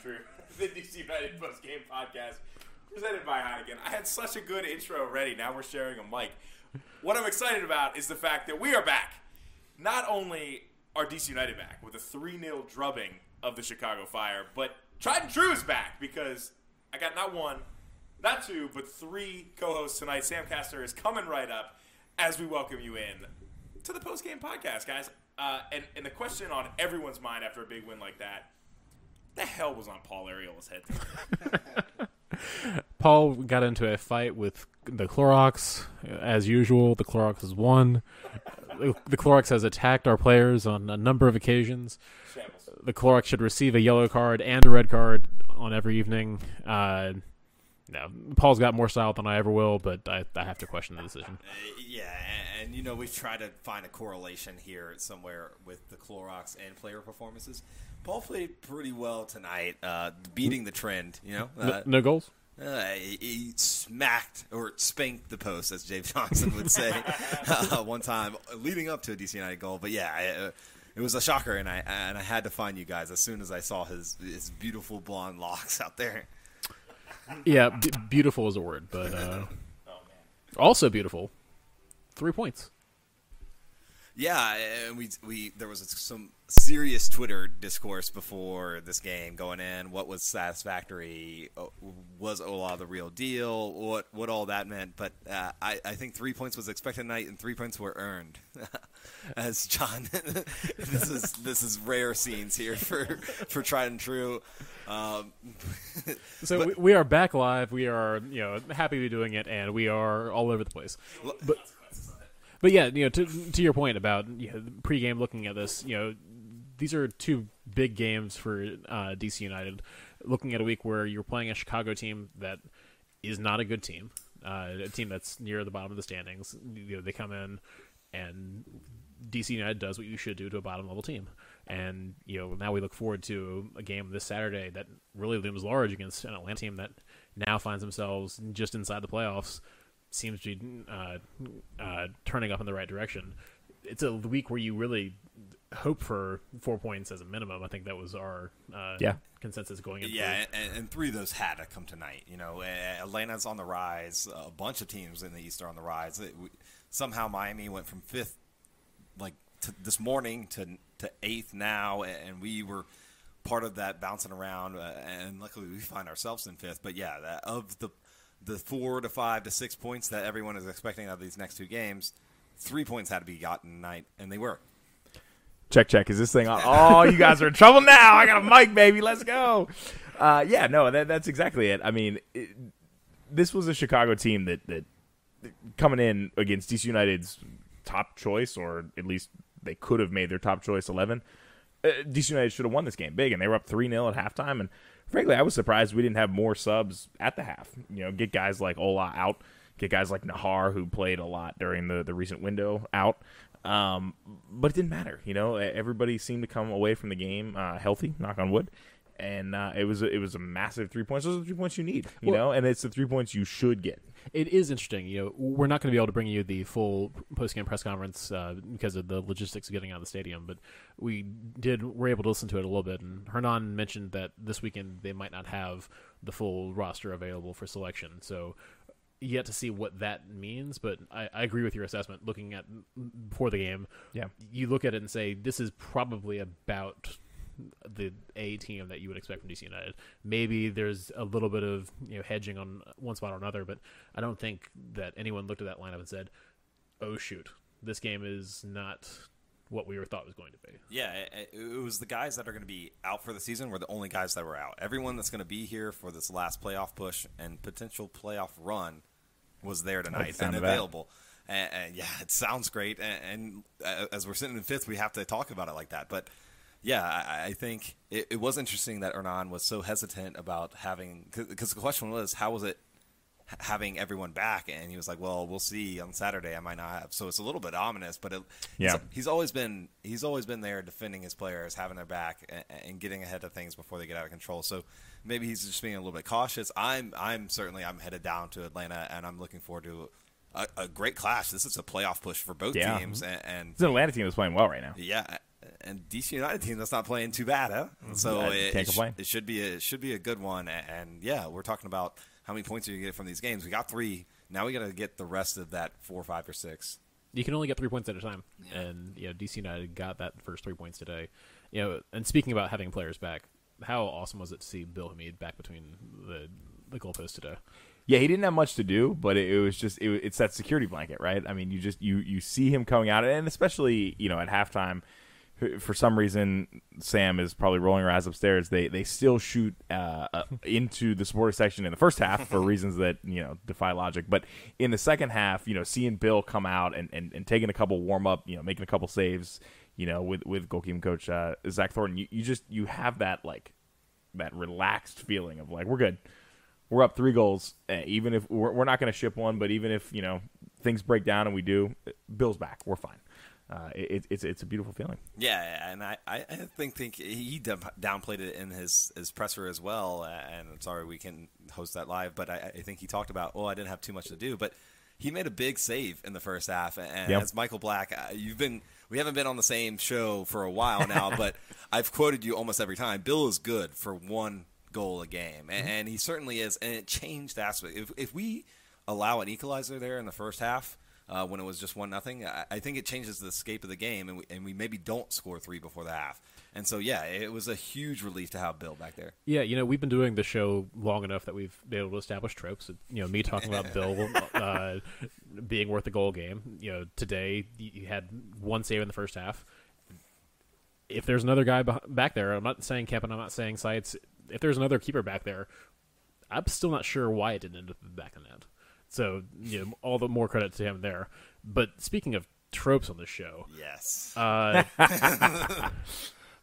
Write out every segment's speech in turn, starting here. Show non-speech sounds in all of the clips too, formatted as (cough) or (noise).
True, (laughs) the DC United post game podcast presented by Heineken. I had such a good intro ready. Now we're sharing a mic. What I'm excited about is the fact that we are back. Not only are DC United back with a 3 0 drubbing of the Chicago Fire, but Tried and True is back because I got not one, not two, but three co hosts tonight. Sam Caster is coming right up as we welcome you in to the post game podcast, guys. Uh, and, and the question on everyone's mind after a big win like that the hell was on Paul Arriola's head? (laughs) Paul got into a fight with the Clorox. As usual, the Clorox has won. The Clorox has attacked our players on a number of occasions. The Clorox should receive a yellow card and a red card on every evening. Uh, no, Paul's got more style than I ever will, but I, I have to question the decision. Uh, yeah, and, and, you know we've tried to find a correlation here somewhere with the Clorox and player performances. Paul played pretty well tonight, uh, beating the trend. You know, no, no goals. Uh, he, he, smacked or spanked the post, as James (laughs) Johnson would say, uh, one time leading up to a DC United goal. But yeah, I, uh, it was a shocker, and I and I had to find you guys as soon as I saw his his beautiful blonde locks out there. Yeah, b- beautiful is a word, but uh, oh, also beautiful. Three points. Yeah, and we we there was some serious Twitter discourse before this game going in. What was satisfactory? Uh, was Ola the real deal? What what all that meant? But uh, I I think three points was expected tonight, and three points were earned. (laughs) As John, (laughs) this is this is rare scenes here for for tried and true. Um, (laughs) so but, we, we are back live. We are you know happy to be doing it, and we are all over the place. But but yeah, you know, to to your point about you know, pregame looking at this, you know, these are two big games for uh, DC United. Looking at a week where you're playing a Chicago team that is not a good team, uh, a team that's near the bottom of the standings. You know, they come in and DC United does what you should do to a bottom level team. And you know now we look forward to a game this Saturday that really looms large against an Atlanta team that now finds themselves just inside the playoffs seems to be uh, uh, turning up in the right direction. It's a week where you really hope for four points as a minimum. I think that was our uh, yeah. consensus going into yeah, and, and, three of those had to come tonight. You know, Atlanta's on the rise. A bunch of teams in the East are on the rise. It, we, somehow Miami went from fifth, like to this morning, to to eighth now, and we were part of that bouncing around. Uh, and luckily, we find ourselves in fifth. But yeah, that, of the the four to five to six points that everyone is expecting out of these next two games, three points had to be gotten tonight, and they were. Check, check. Is this thing on? Oh, you guys are in trouble now. I got a mic, baby. Let's go. Uh, yeah, no, that, that's exactly it. I mean, it, this was a Chicago team that, that coming in against DC United's top choice, or at least they could have made their top choice 11. Uh, DC United should have won this game big, and they were up 3 0 at halftime. And frankly, I was surprised we didn't have more subs at the half. You know, get guys like Ola out, get guys like Najar, who played a lot during the, the recent window, out. Um, but it didn't matter. You know, everybody seemed to come away from the game uh, healthy, knock on wood. And uh, it was a, it was a massive three points. Those are the three points you need, you well, know, and it's the three points you should get it is interesting. You know, we're not going to be able to bring you the full post game press conference uh, because of the logistics of getting out of the stadium, but we did were able to listen to it a little bit. And Hernan mentioned that this weekend they might not have the full roster available for selection, so yet to see what that means. But I, I agree with your assessment. Looking at before the game, yeah, you look at it and say this is probably about the A team that you would expect from DC United. Maybe there's a little bit of you know hedging on one spot or another, but I don't think that anyone looked at that lineup and said, "Oh shoot, this game is not what we were thought was going to be." Yeah, it, it was the guys that are going to be out for the season were the only guys that were out. Everyone that's going to be here for this last playoff push and potential playoff run was there tonight and available. And, and, yeah, it sounds great. And, and, uh, as we're sitting in fifth, we have to talk about it like that. But yeah, I, I think it, it, was interesting that Hernan was so hesitant about having because the question was how was it having everyone back, and he was like, "Well, we'll see on Saturday. I might not have." So it's a little bit ominous, but it, yeah, he's, always been he's always been there defending his players, having their back, and, and, getting ahead of things before they get out of control. So maybe he's just being a little bit cautious. I'm I'm certainly I'm headed down to Atlanta, and I'm looking forward to a, a great clash. This is a playoff push for both Yeah. teams, and, and an Atlanta team is playing well right now. yeah, and DC United team that's not playing too bad, huh? Mm-hmm. So it, it, sh- it should be a, it should be a good one. A- And yeah, we're talking about how many points are you get from these games? We got three. Now we got to get the rest of that four, five, or six. You can only get three points at a time, and you know DC United got that first three points today. You know, and speaking about having players back, how awesome was it to see Bill Hamid back between the the goalposts today? Yeah, he didn't have much to do, but it, it was just it, it's that security blanket, right? I mean, you just you you see him coming out, and especially you know at halftime, for- some reason Sam is probably rolling her eyes upstairs. They they still shoot uh, uh, (laughs) into the supporter section in the first half for (laughs) reasons that you know defy logic, but in the second half, you know, seeing Bill come out and and, and taking a couple warm up, you know, making a couple saves, you know, with with goalkeeping coach uh, Zach Thornton, you, you just you have that like that relaxed feeling of like we're good we're up three goals. Uh, even if we're, we're not going to ship one, but even if you know things break down and we do, Bill's back. We're fine. Uh, it, it's it's a beautiful feeling. Yeah, and I, I think think he downplayed it in his, his presser as well. And I'm sorry we can host that live, but I, I think he talked about oh I didn't have too much to do, but he made a big save in the first half. And Yep. as Michael Black, uh, you've been we haven't been on the same show for a while now, (laughs) but I've quoted you almost every time. Bill is good for one goal a game, and, and he certainly is. And it changed aspect. If if we allow an equalizer there in the first half. Uh, when it was just one nothing, I, I think it changes the scape of the game, and we, and we maybe don't score three before the half. And so, yeah, it was a huge relief to have Bill back there. Yeah, you know, we've been doing the show long enough that we've been able to establish tropes. You know, me talking about (laughs) Bill uh, being worth a goal game. You know, today you had one save in the first half. If there's another guy back there, I'm not saying and I'm not saying Seitz. If there's another keeper back there, I'm still not sure why it didn't end up in back of the net. So, you know, all the more credit to him there. But speaking of tropes on this show, Yes. uh, (laughs)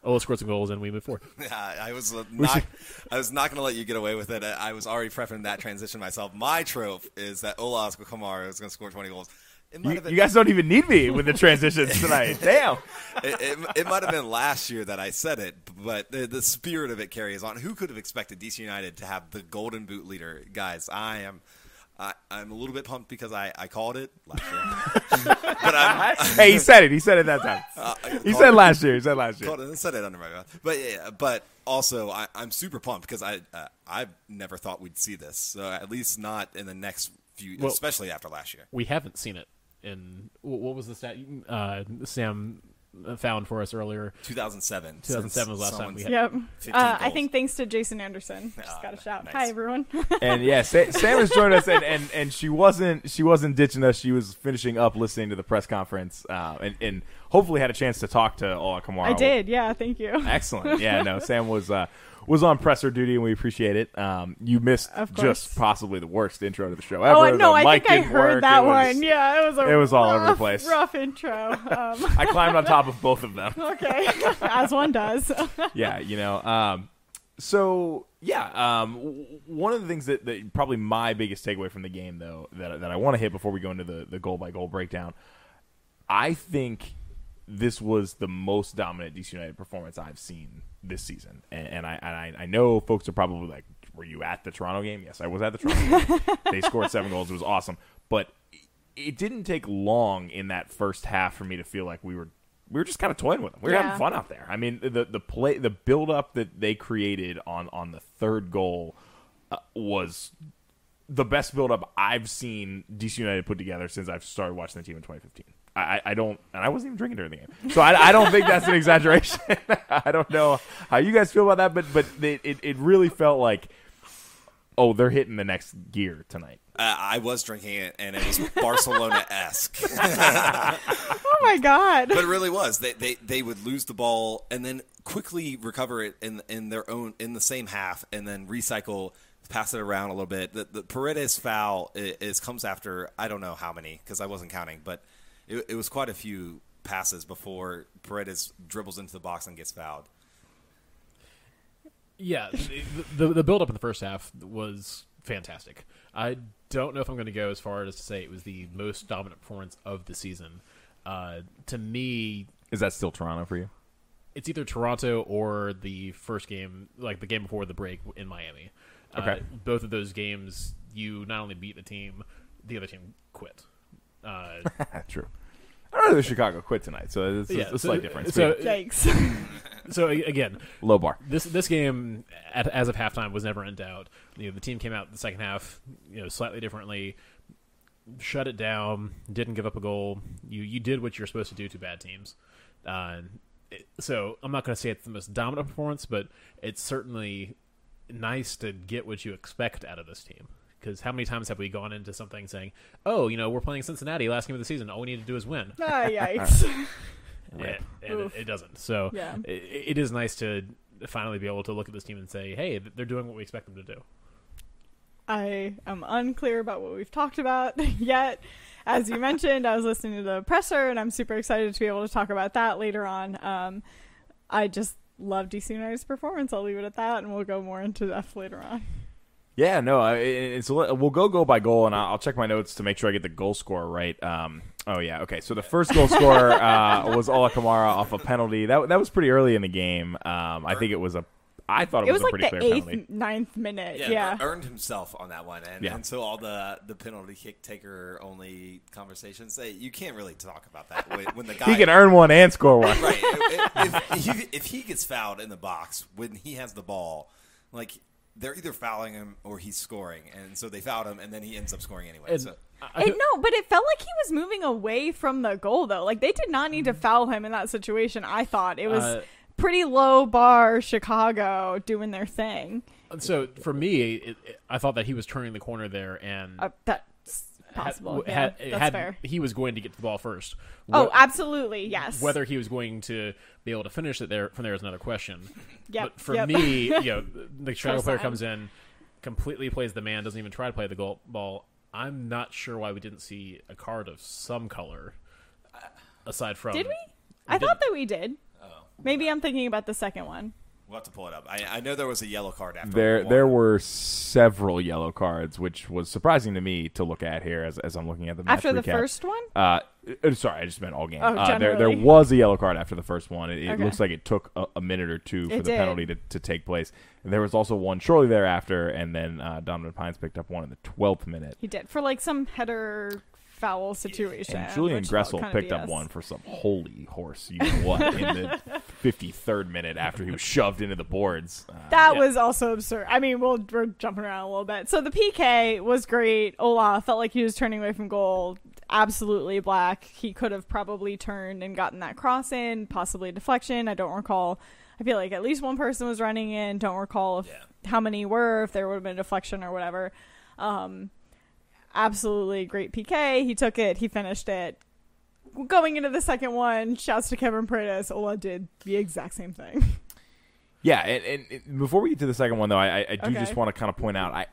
Ola scored some goals and we move forward. (laughs) I I was not. I was not going to let you get away with it. I was already prepping that transition myself. My trope is that Ola Kamara is going to score 20 goals. You, you guys don't even need me with the transitions tonight. (laughs) Damn. it, it, it might have been last year that I said it, but the, the spirit of it carries on. Who could have expected DC United to have the Golden Boot leader? Guys, I am. I, I'm a little bit pumped because I, I called it last year, (laughs) but I'm, (laughs) hey, he said it. He said it that time. uh, He said it- last year. He said last year. Called it, said it under my breath. But yeah, but also I, I'm super pumped because I uh, I've never thought we'd see this. So at least not in the next few, Well- especially after last year. we haven't seen it in what was the stat uh, Sam found for us earlier? 2007. 2007 was since last time we had- Yep. Uh, I think thanks to Jason Anderson. Just Ah, got a shout. nice. Hi everyone. (laughs) and yeah, Sa- Sam has joined us, and, and, and she wasn't she wasn't ditching us. She was finishing up listening to the press conference, uh, and and hopefully had a chance to talk to Ola Kamara. I did. Yeah. Thank you. Excellent. Yeah, no, Sam was uh, was on presser duty, and we appreciate it. Um, you missed just possibly the worst intro to the show ever. Oh no! The I think I heard work. that It was- one. Yeah, it was. It was all over the place. Rough intro. Um, (laughs) I climbed on top of both of them. (laughs) okay, as one does. (laughs) yeah, you know. Um, so yeah, um, one of the things that, that probably my biggest takeaway from the game, though, that that I want to hit before we go into the the goal by goal breakdown, I think this was the most dominant DC United performance I've seen this season, and, and I and I, I know folks are probably like, "Were you at the Toronto game?" Yes, I was at the Toronto game. (laughs) they scored seven goals; it was awesome, but it didn't take long in that first half for me to feel like we were we were just kind of toying with them. We were Yeah. having fun out there. I mean, the the play, the build up that they created on on the third goal uh, was the best build up I've seen DC United put together since I've started watching the team in 2015. I, I- I don't, and I wasn't even drinking during the game, so I, I don't think that's an exaggeration. (laughs) I don't know how you guys feel about that, but but it, it, it really felt like, oh, they're hitting the next gear tonight. Uh, I was drinking it, and it was Barcelona esque. (laughs) oh my god. but it really was. They, they they would lose the ball and then quickly recover it in in their own in the same half, and then recycle, pass it around a little bit. The, the Paredes foul is, is comes after I don't know how many because I wasn't counting, but it, it was quite a few passes before Paredes dribbles into the box and gets fouled. Yeah, the, the the build up in the first half was fantastic. I don't know if I'm going to go as far as to say it was the most dominant performance of the season. Uh, to me, Is that still Toronto for you? it's either Toronto or the first game, like the game before the break in Miami. Uh, Okay. both of those games, you not only beat the team, the other team quit. Uh, (laughs) True. I don't know if Chicago quit tonight, so it's, yeah, it's a so- slight difference. So, Yikes. (laughs) so a- again, low bar. this this game at, as of halftime was never in doubt. You know, the team came out the second half, you know, slightly differently, shut it down, didn't give up a goal. You you did what you're supposed to do to bad teams. Uh, it- so I'm not going to say it's the most dominant performance, but it's certainly nice to get what you expect out of this team. Because how many times have we gone into something saying, "Oh, you know, we're playing Cincinnati last game of the season. All we need to do is win." ah, (laughs) yikes. and, (laughs) and it, it doesn't. So Yeah. it, it is nice to finally be able to look at this team and say, "Hey, they're doing what we expect them to do." I am unclear about what we've talked about (laughs) yet. As you mentioned, I was listening to the presser, and I'm super excited to be able to talk about that later on. Um, I just love DC United's performance. I'll leave it at that, and we'll go more into depth later on. Yeah, no, I- it's we'll go goal by goal, and I'll I'll check my notes to make sure I get the goal score right. Um, oh yeah, okay. So the first goal scorer (laughs) uh, was Ola Kamara off a penalty. That that was pretty early in the game. Um, I think it was a. I thought it, It was a like pretty the clear eighth, penalty. ninth minute. Yeah, Yeah. ear- earned himself on that one, and, Yeah. and so all the the penalty kick taker only conversations. They, you can't really talk about that when, when the (laughs) guy He can earn one and score one. right. If, if, (laughs) if, he, if he gets fouled in the box when he has the ball, like they're either fouling him or he's scoring, and so they fouled him, and then he ends up scoring anyway. And so I- I It, no, but it felt like he was moving away from the goal, though. Like they did not need to foul him in that situation. I thought it was Uh, pretty low bar Chicago doing their thing. so for me, it, it, I thought that he was turning the corner there, and Uh, that's possible. had, yeah, had- that's had- fair. he was going to get to the ball first. Oh, Wh- absolutely, yes. Whether he was going to be able to finish it there from there is another question. (laughs) Yep, But for yep. me, (laughs) you know, the Chicago player Cosine. comes in, completely plays the man, doesn't even try to play the goal ball. I'm not sure why we didn't see a card of some color aside from. Did we? I didn't. thought that we did. oh, Maybe I'm thinking about the second one. We'll have to pull it up. I, I know there was a yellow card after There, one. there were several yellow cards, which was surprising to me to look at here as, as I'm looking at the match After the first one? Uh, uh, sorry, I just meant all game. Oh, uh, there, there was a yellow card after the first one. It, it Okay. looks like it took a, a minute or two for It the did. penalty to, to take place. And there was also one shortly thereafter, and then uh, Donovan Pines picked up one in the twelfth minute. He did. For like some header foul situation. And Julian Gressel picked up one for some holy horse, you know what, in the (laughs) 53rd minute after he was shoved into the boards. Uh, That Yeah. was also absurd. I mean, we'll, we're jumping around a little bit. So the PK was great. Ola felt like he was turning away from goal. Absolutely black. He could have probably turned and gotten that cross in, possibly a deflection. I don't recall. I feel like at least one person was running in. Don't recall if Yeah. how many were, if there would have been a deflection or whatever. Um, absolutely great PK. He took it. He finished it. Going into the second one, shouts to Kevin Paredes. Ola did the exact same thing. (laughs) Yeah, and, and, before we get to the second one, though, I, I, do Okay. just want to kind of point out, I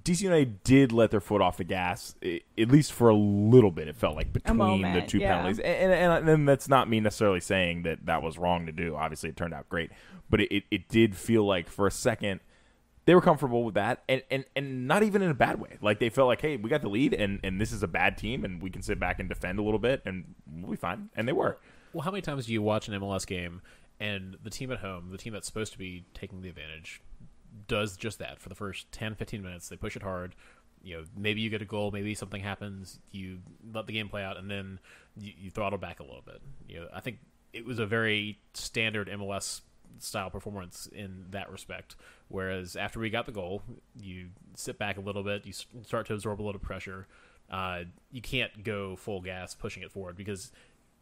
DC United did let their foot off the gas, at least for a little bit. It felt like between the two yeah. penalties, and, and, and, that's not me necessarily saying that that was wrong to do. Obviously, it turned out great, but it, it did feel like for a second they were comfortable with that, and, and, and not even in a bad way. Like they felt like, hey, we got the lead, and, and this is a bad team, and we can sit back and defend a little bit, and we'll be fine. And they were. Well, how many times do you watch an MLS game and the team at home, the team that's supposed to be taking the advantage, does just that for the first 10, 15 minutes? They push it hard. You know, maybe you get a goal, maybe something happens, you let the game play out, and then you, you throttle back a little bit. You know, I think it was a very standard MLS style performance in that respect. Whereas after we got the goal, you sit back a little bit, you start to absorb a little pressure. Uh, you can't go full gas pushing it forward because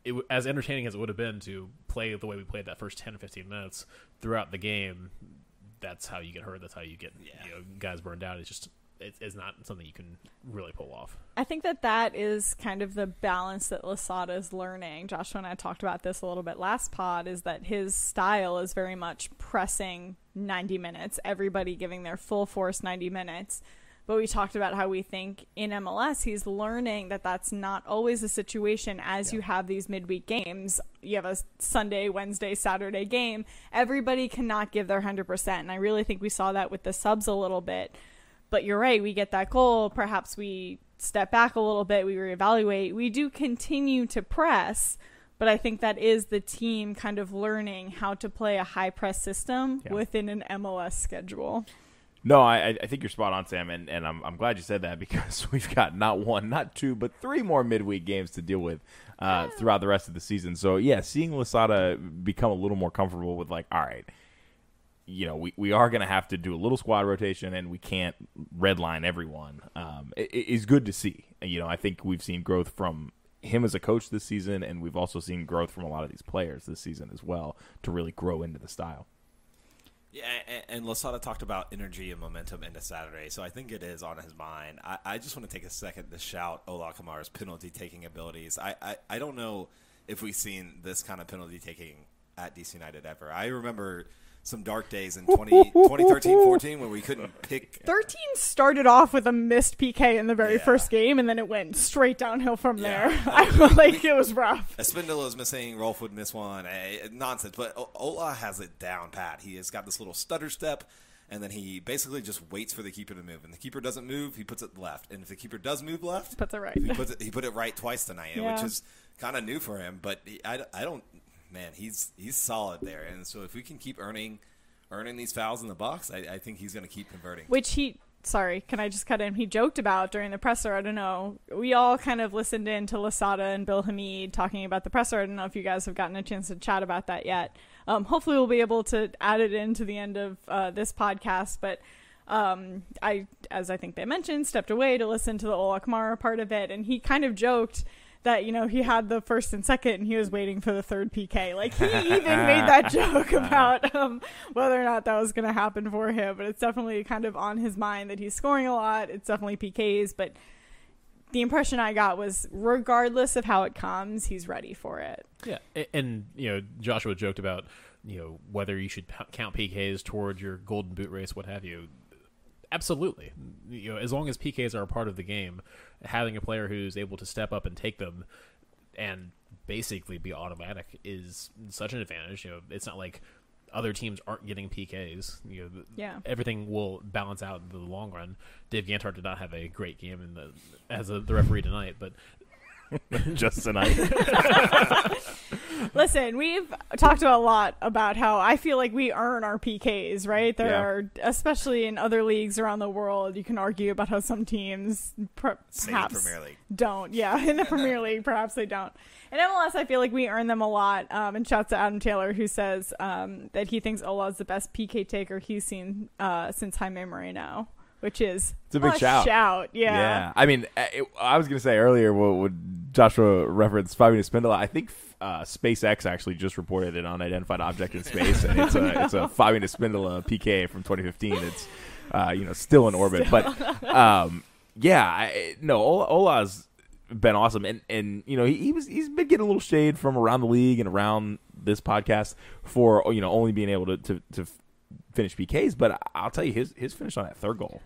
it, as entertaining as it would have been to play the way we played that first 10 or 15 minutes throughout the game, that's how you get hurt. That's how you get you know, guys burned out. It's just it, it's not something you can really pull off. I think that that is kind of the balance that Losada is learning. Joshua and I talked about this a little bit last pod. Is that his style is very much pressing 90 minutes, everybody giving their full force 90 minutes. But we talked about how we think in MLS he's learning that that's not always the situation as you have these midweek games. You have a Sunday, Wednesday, Saturday game. Everybody cannot give their 100%. And I really think we saw that with the subs a little bit. But you're right, we get that goal. Perhaps we step back a little bit, we reevaluate. We do continue to press, but I think that is the team kind of learning how to play a high press system Yeah. within an MLS schedule. No, I, I think you're spot on, Sam, and, and I'm, I'm glad you said that because (laughs) we've got not one, not two, but three more midweek games to deal with uh, throughout the rest of the season. So, yeah, seeing Losada become a little more comfortable with, like, all right, you know, we, we are going to have to do a little squad rotation and we can't redline everyone um, it, is good to see. You know, I think we've seen growth from him as a coach this season, and we've also seen growth from a lot of these players this season as well to really grow into the style. Yeah, and, and Losada talked about energy and momentum into Saturday, so I think it is on his mind. I, I just want to take a second to shout Ola Kamara's penalty taking abilities. I, I, I don't know if we've seen this kind of penalty taking at DC United ever. I remember some dark days in (laughs) 20, 2013 14 where we couldn't pick. 13 started off with a missed PK in the very Yeah. first game, and then it went straight downhill from Yeah. there. (laughs) I feel like it was rough. Espindola was missing. Rolf would miss one. Eh, nonsense. But Ola has it down pat. He has got this little stutter step, and then he basically just waits for the keeper to move. And the keeper doesn't move, he puts it left. And if the keeper does move left, Puts it right. He puts it. He put it right twice tonight, Yeah. which is kind of new for him. But he, I, I don't. Man, he's he's solid there. And so if we can keep earning earning these fouls in the box, I, I think he's going to keep converting. Which he, sorry, can I just cut in? He joked about during the presser. I don't know. We all kind of listened in to Losada and Bill Hamid talking about the presser. I don't know if you guys have gotten a chance to chat about that yet. Um, hopefully, we'll be able to add it into the end of uh, this podcast. But um, I, as I think they mentioned, stepped away to listen to the Ola Kamara part of it, and he kind of joked that you know he had the first and second, and he was waiting for the third PK. Like he (laughs) even made that joke about um, whether or not that was going to happen for him. But it's definitely kind of on his mind that he's scoring a lot. It's definitely PKs, but the impression I got was regardless of how it comes, he's ready for it. Yeah, a- and you know Joshua joked about you know whether you should count PKs towards your golden boot race, what have you. Absolutely, you know as long as PKs are a part of the game, having a player who's able to step up and take them and basically be automatic is such an advantage. You know, it's not like other teams aren't getting PKs. You know, Yeah. everything will balance out in the long run. Dave Gantar did not have a great game in the as a, the referee tonight, but (laughs) Just tonight. (laughs) (laughs) (laughs) Listen, we've talked a lot about how I feel like we earn our PKs, right? There Yeah. are, especially in other leagues around the world, you can argue about how some teams per- perhaps don't. Yeah, in the Premier League, perhaps they don't. In MLS, I feel like we earn them a lot. Um, and shouts to Adam Taylor, who says um, that he thinks Ola is the best PK taker he's seen uh, since Jaime Moreno, which is It's a big shout. Shout, yeah. Yeah, I mean, uh, it, I was gonna say earlier what would Joshua referenced Fabian Espindola. I think uh, SpaceX actually just reported an unidentified object in space, and it's a (laughs) it's a Fabian Espindola PK from 2015. It's uh, you know still in orbit, but (laughs) um, yeah, I, no, Ola, Ola's been awesome, and and you know he, he was he's been getting a little shade from around the league and around this podcast for you know only being able to to, to finish PKs, but I'll tell you his his finish on that third goal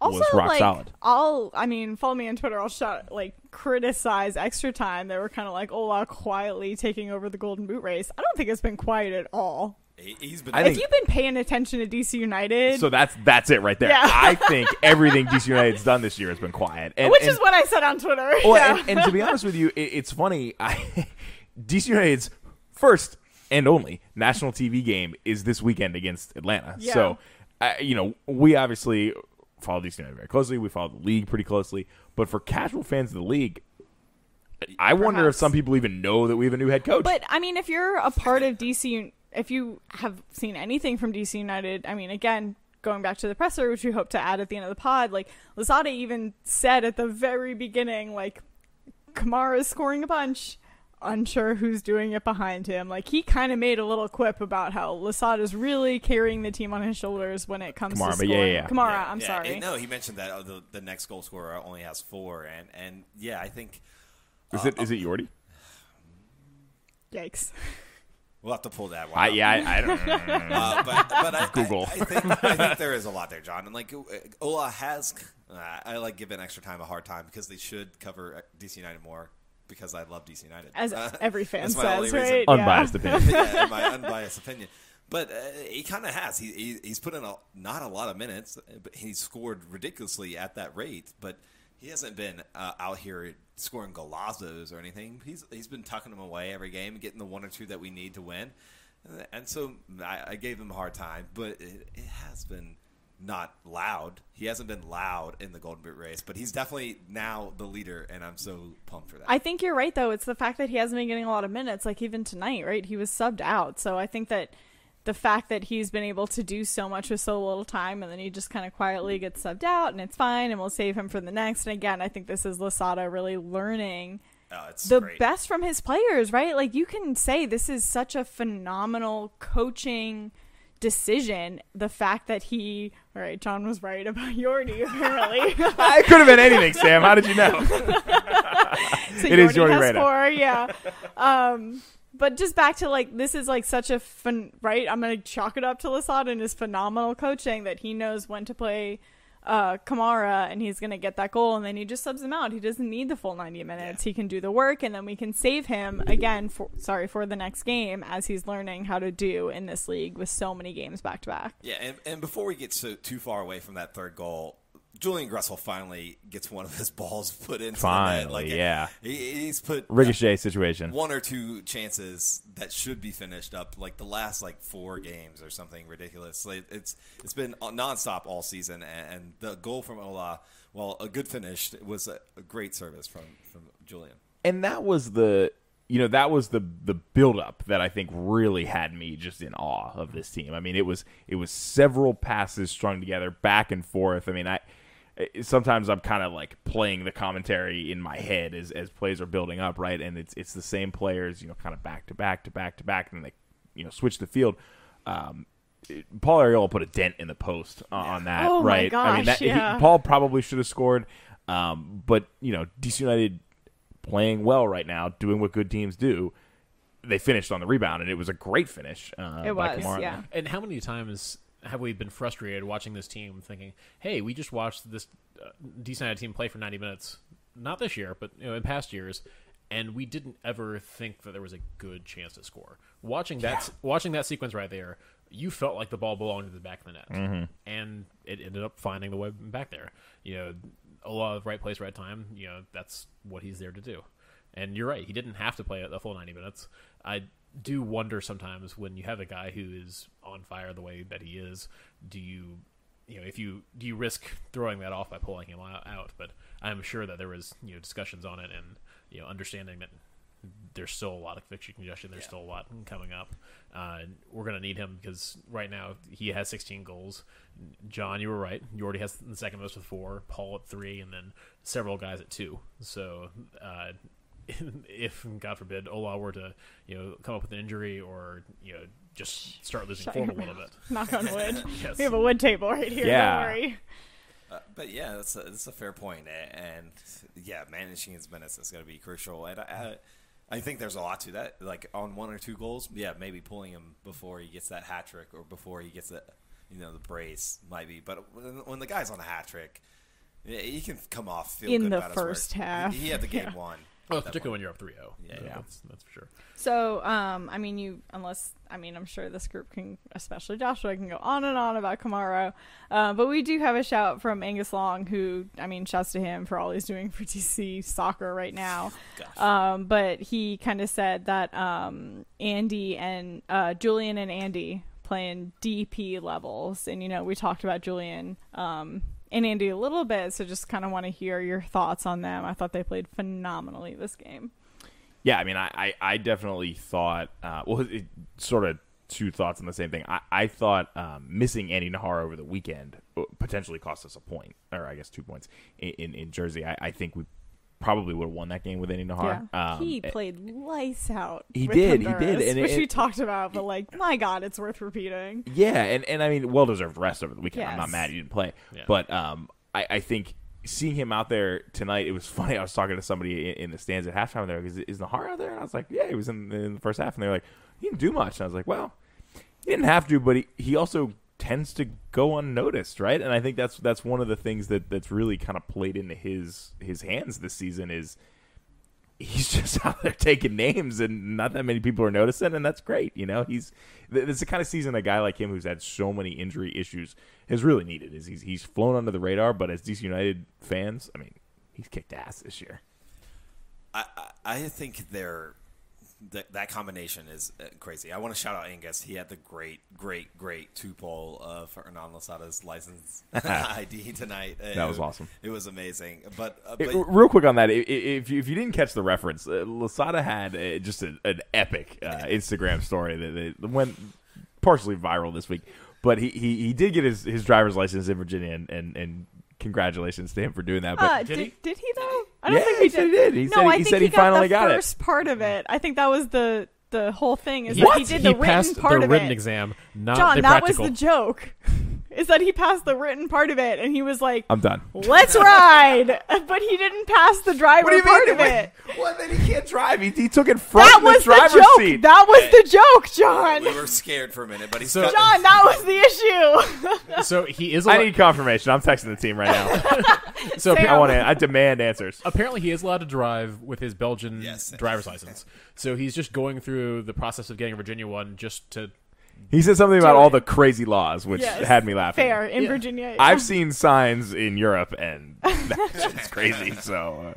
Also, was rock like, solid. I'll, I mean, follow me on Twitter. I'll shout, like, criticize extra time. They were kind of like Ola quietly taking over the Golden Boot race. I don't think it's been quiet at all. He, he's been. I if think- you've been paying attention to DC United, So that's that's it right there. Yeah. I think everything DC United's done this year has been quiet, and, which and- is what I said on Twitter. well, yeah. and, and to be honest with you, it, it's funny. I, (laughs) DC United's first and only national TV game is this weekend against Atlanta. Yeah. So, uh, you know, we obviously follow DC United very closely. We follow the league pretty closely, but for casual fans of the league. I wonder if some people even know that we have a new head coach. But I mean, if you're a part of DC, if you have seen anything from DC United, I mean, again, going back to the presser, which we hope to add at the end of the pod, like Losada even said at the very beginning, like Kamara is scoring a bunch. Unsure who's doing it behind him. Like he kind of made a little quip about how Losada is really carrying the team on his shoulders when it comes Kamara, to but scoring. yeah, yeah, yeah. Kamara, Yeah, I'm yeah, sorry. and No, he mentioned that uh, the, the next goal scorer only has four, and and yeah, I think is it is it Yordy? Yikes. we'll have to pull that one. I, yeah, I, I don't know. (laughs) Uh, but but I, Google. I, I, think, I think there is a lot there, John. And like uh, Ola has, uh, I like giving extra time a hard time because they should cover uh, DC United more because I love DC United. As Uh, every (laughs) fan that's my only says, reason. right? Unbiased opinion. (laughs) yeah, my unbiased opinion. But uh, he kind of has. He, he he's put in a not a lot of minutes, uh, but he's scored ridiculously at that rate. But he hasn't been uh, out here scoring golazos or anything. He's he's been tucking them away every game, getting the one or two that we need to win. Uh, And so I, I gave him a hard time, but it, it has been not loud. He hasn't been loud in the Golden Boot race, but he's definitely now the leader, and I'm so pumped for that. I think you're right though. It's the fact that he hasn't been getting a lot of minutes. Like even tonight, right? He was subbed out. So I think that the fact that he's been able to do so much with so little time, and then he just kind of quietly gets subbed out, and it's fine, and we'll save him for the next. And again, I think this is Losada really learning oh, the great. best from his players, right? Like you can say this is such a phenomenal coaching decision. The fact that he, all right, John was right about (laughs) Yordy apparently. (laughs) it could have been anything, Sam. How did you know? (laughs) so It is has Reyna. four, yeah. Um, but just back to like this is like such a fun, right? I'm gonna chalk it up to Losada and his phenomenal coaching that he knows when to play uh, Kamara and he's gonna get that goal and then he just subs him out. He doesn't need the full 90 minutes. He can do the work and then we can save him again for sorry for the next game as he's learning how to do in this league with so many games back to back. Yeah, and, and before we get so too far away from that third goal, Julian Gressel finally gets one of his balls (laughs) put net. Finally, Like, yeah. he, he's put Ricochet situation. one or two chances that should be finished up, like the last like four games or something ridiculous. Like, it's it's been nonstop all season, and, and the goal from Ola, well, a good finish, it was a, a great service from from Julian. and that was the you know that was the the build up that I think really had me just in awe of this team. I mean, it was it was several passes strung together back and forth. I mean, I sometimes I'm kind of like playing the commentary in my head as as plays are building up, right? And it's it's the same players, you know, kind of back to back to back to back, and they you know switch the field. Um, Paul Arriola put a dent in the post on that, Oh, my right? I mean, gosh, that, he- Paul probably should have scored, um, but you know, DC United playing well right now, doing what good teams do. They finished on the rebound, and it was a great finish. Uh, It was, Kamara. yeah. And how many times have we been frustrated watching this team, thinking, "Hey, we just watched this uh, decent team play for 90 minutes, not this year, but you know, in past years, and we didn't ever think that there was a good chance to score." Watching that, watching that sequence right there, you felt like the ball belonged to the back of the net, and it ended up finding the way back there. You know, a lot of right place, right time. You know, that's what he's there to do. And you're right; he didn't have to play the full 90 minutes. I do wonder sometimes when you have a guy who is on fire the way that he is, do you, you know, if you do you risk throwing that off by pulling him out? But I'm sure that there was you know discussions on it and you know understanding that there's still a lot of fixture congestion. There's still a lot coming up. Uh, we're going to need him because right now he has 16 goals. John, you were right. Yordy has the second most with four. Paul at three, and then several guys at two. So uh, (laughs) if God forbid Ola were to you know come up with an injury or you know just start losing Shut form a little bit, Knock on (laughs) wood. Yes. We have a wood table right here. Yeah. Don't worry. Uh, but yeah, that's a, that's a fair point, and yeah, managing his minutes is going to be crucial. And I, I, I think there's a lot to that. Like on one or two goals, yeah, maybe pulling him before he gets that hat trick or before he gets the, you know, the brace might be. But when, when the guy's on a hat trick, yeah, he can come off feel In good the about his work. first half, He, he had the game (laughs) yeah. won. Oh, at particularly when you're up 3-0. Yeah, So yeah. That's, that's for sure. So, um, I mean, you unless I mean, I'm sure this group can, especially Joshua, can go on and on about Kamara. Uh, but we do have a shout from Angus Long, who I mean, shouts to him for all he's doing for (laughs) DC soccer right now. Gosh. Um, but he kind of said that um, Andy and uh, Julian and Andy playing DP levels, and you know, we talked about Julian. Um, and Andy a little bit, so just kind of want to hear your thoughts on them. I thought they played phenomenally this game. Yeah, I mean, I, I, I definitely thought, uh, well, it, sort of two thoughts on the same thing. I, I thought um, missing Andy Najar over the weekend uh, potentially cost us a point, or I guess two points in, in, in Jersey. I, I think we probably would have won that game with Andy Najar. Yeah, Um, he eh, played lights out. He with did, he did, and which it- we talked about. But like, my God, it's worth repeating. Yeah, and, and I mean, well deserved rest over the weekend. I'm not mad he didn't play, Yeah. but um, I, I think seeing him out there tonight, it was (laughs) funny. I was talking to somebody in, in the stands at halftime. There, is, is Najar out there? And I was like, yeah, he was in, in the first half, and they're like, he didn't do much. And I was like, well, he didn't have to, but he, he also tends to go unnoticed, right? And I think that's that's one of the things that that's really kind of played into his his hands this season is he's (laughs) just out there taking names and not that many people are noticing and that's great you know he's it's the kind of season a guy like him who's had so many injury issues has really needed is he's, he's flown under the radar but as dc united fans i mean he's kicked ass this year I I think they're th- that combination is uh, crazy. I want to shout out Angus. He had the great, great, great two pole of Hernan Losada's license (laughs) ID tonight. That was awesome. It was amazing. But, uh, It- real quick on that, if you, if you didn't catch the reference, uh, Losada had uh, just a, an epic uh, Instagram story that, that went partially viral this week. But he, he, he did get his, his driver's license in Virginia, and, and, and congratulations to him for doing that. But Uh, Did did, he? did he though? I don't Yeah, think he he did. he did. He no, said- I he think said he, he got finally the got it. first part of it. I think that was the the whole thing. Is He, that he did the he written passed part the of written it. exam, not John, the that was the joke. (laughs) Is that he passed the written part of it, and he was like, I'm done. "Let's ride," (laughs) but he didn't pass the driver What do you part mean? of it. (laughs) Well, then he can't drive. He, he took it from That in the was the joke. seat. That was the joke, John. we were scared for a minute. But he's So- got- John, that was the issue. (laughs) so he is. I need confirmation. I'm texting the team right now. so Sam. I want. to. I demand answers. apparently he is allowed to drive with his Belgian Yes. driver's license. So he's just going through the process of getting a Virginia one just to. He said something about Do all the crazy laws, which Yes. had me laughing. Fair in Yeah. Virginia. I've seen signs in Europe, and (laughs) that's crazy. So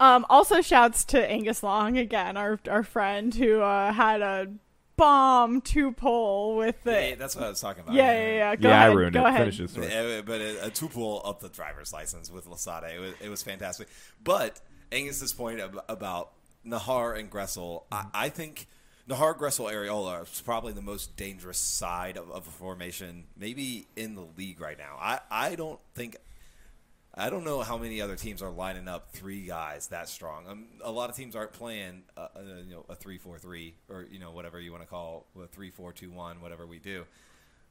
uh, Um, also, shouts to Angus Long again, our our friend who uh, had a bomb two pole with the. Yeah, that's what I was talking about. Yeah, yeah, yeah. Go yeah, ahead. I ruined Go it. ahead. Finish this story. Yeah, but a, a two pull up the driver's license with Losada, it was, it was fantastic. But Angus's point about Najar and Gressel, I, I think Najar, Gressel, Arriola is probably the most dangerous side of, of a formation, maybe in the league right now. I, I don't think. I don't know how many other teams are lining up three guys that strong. Um, a lot of teams aren't playing, uh, uh, you know, a three-four-three or you know whatever you want to call a three-four-two-one, whatever we do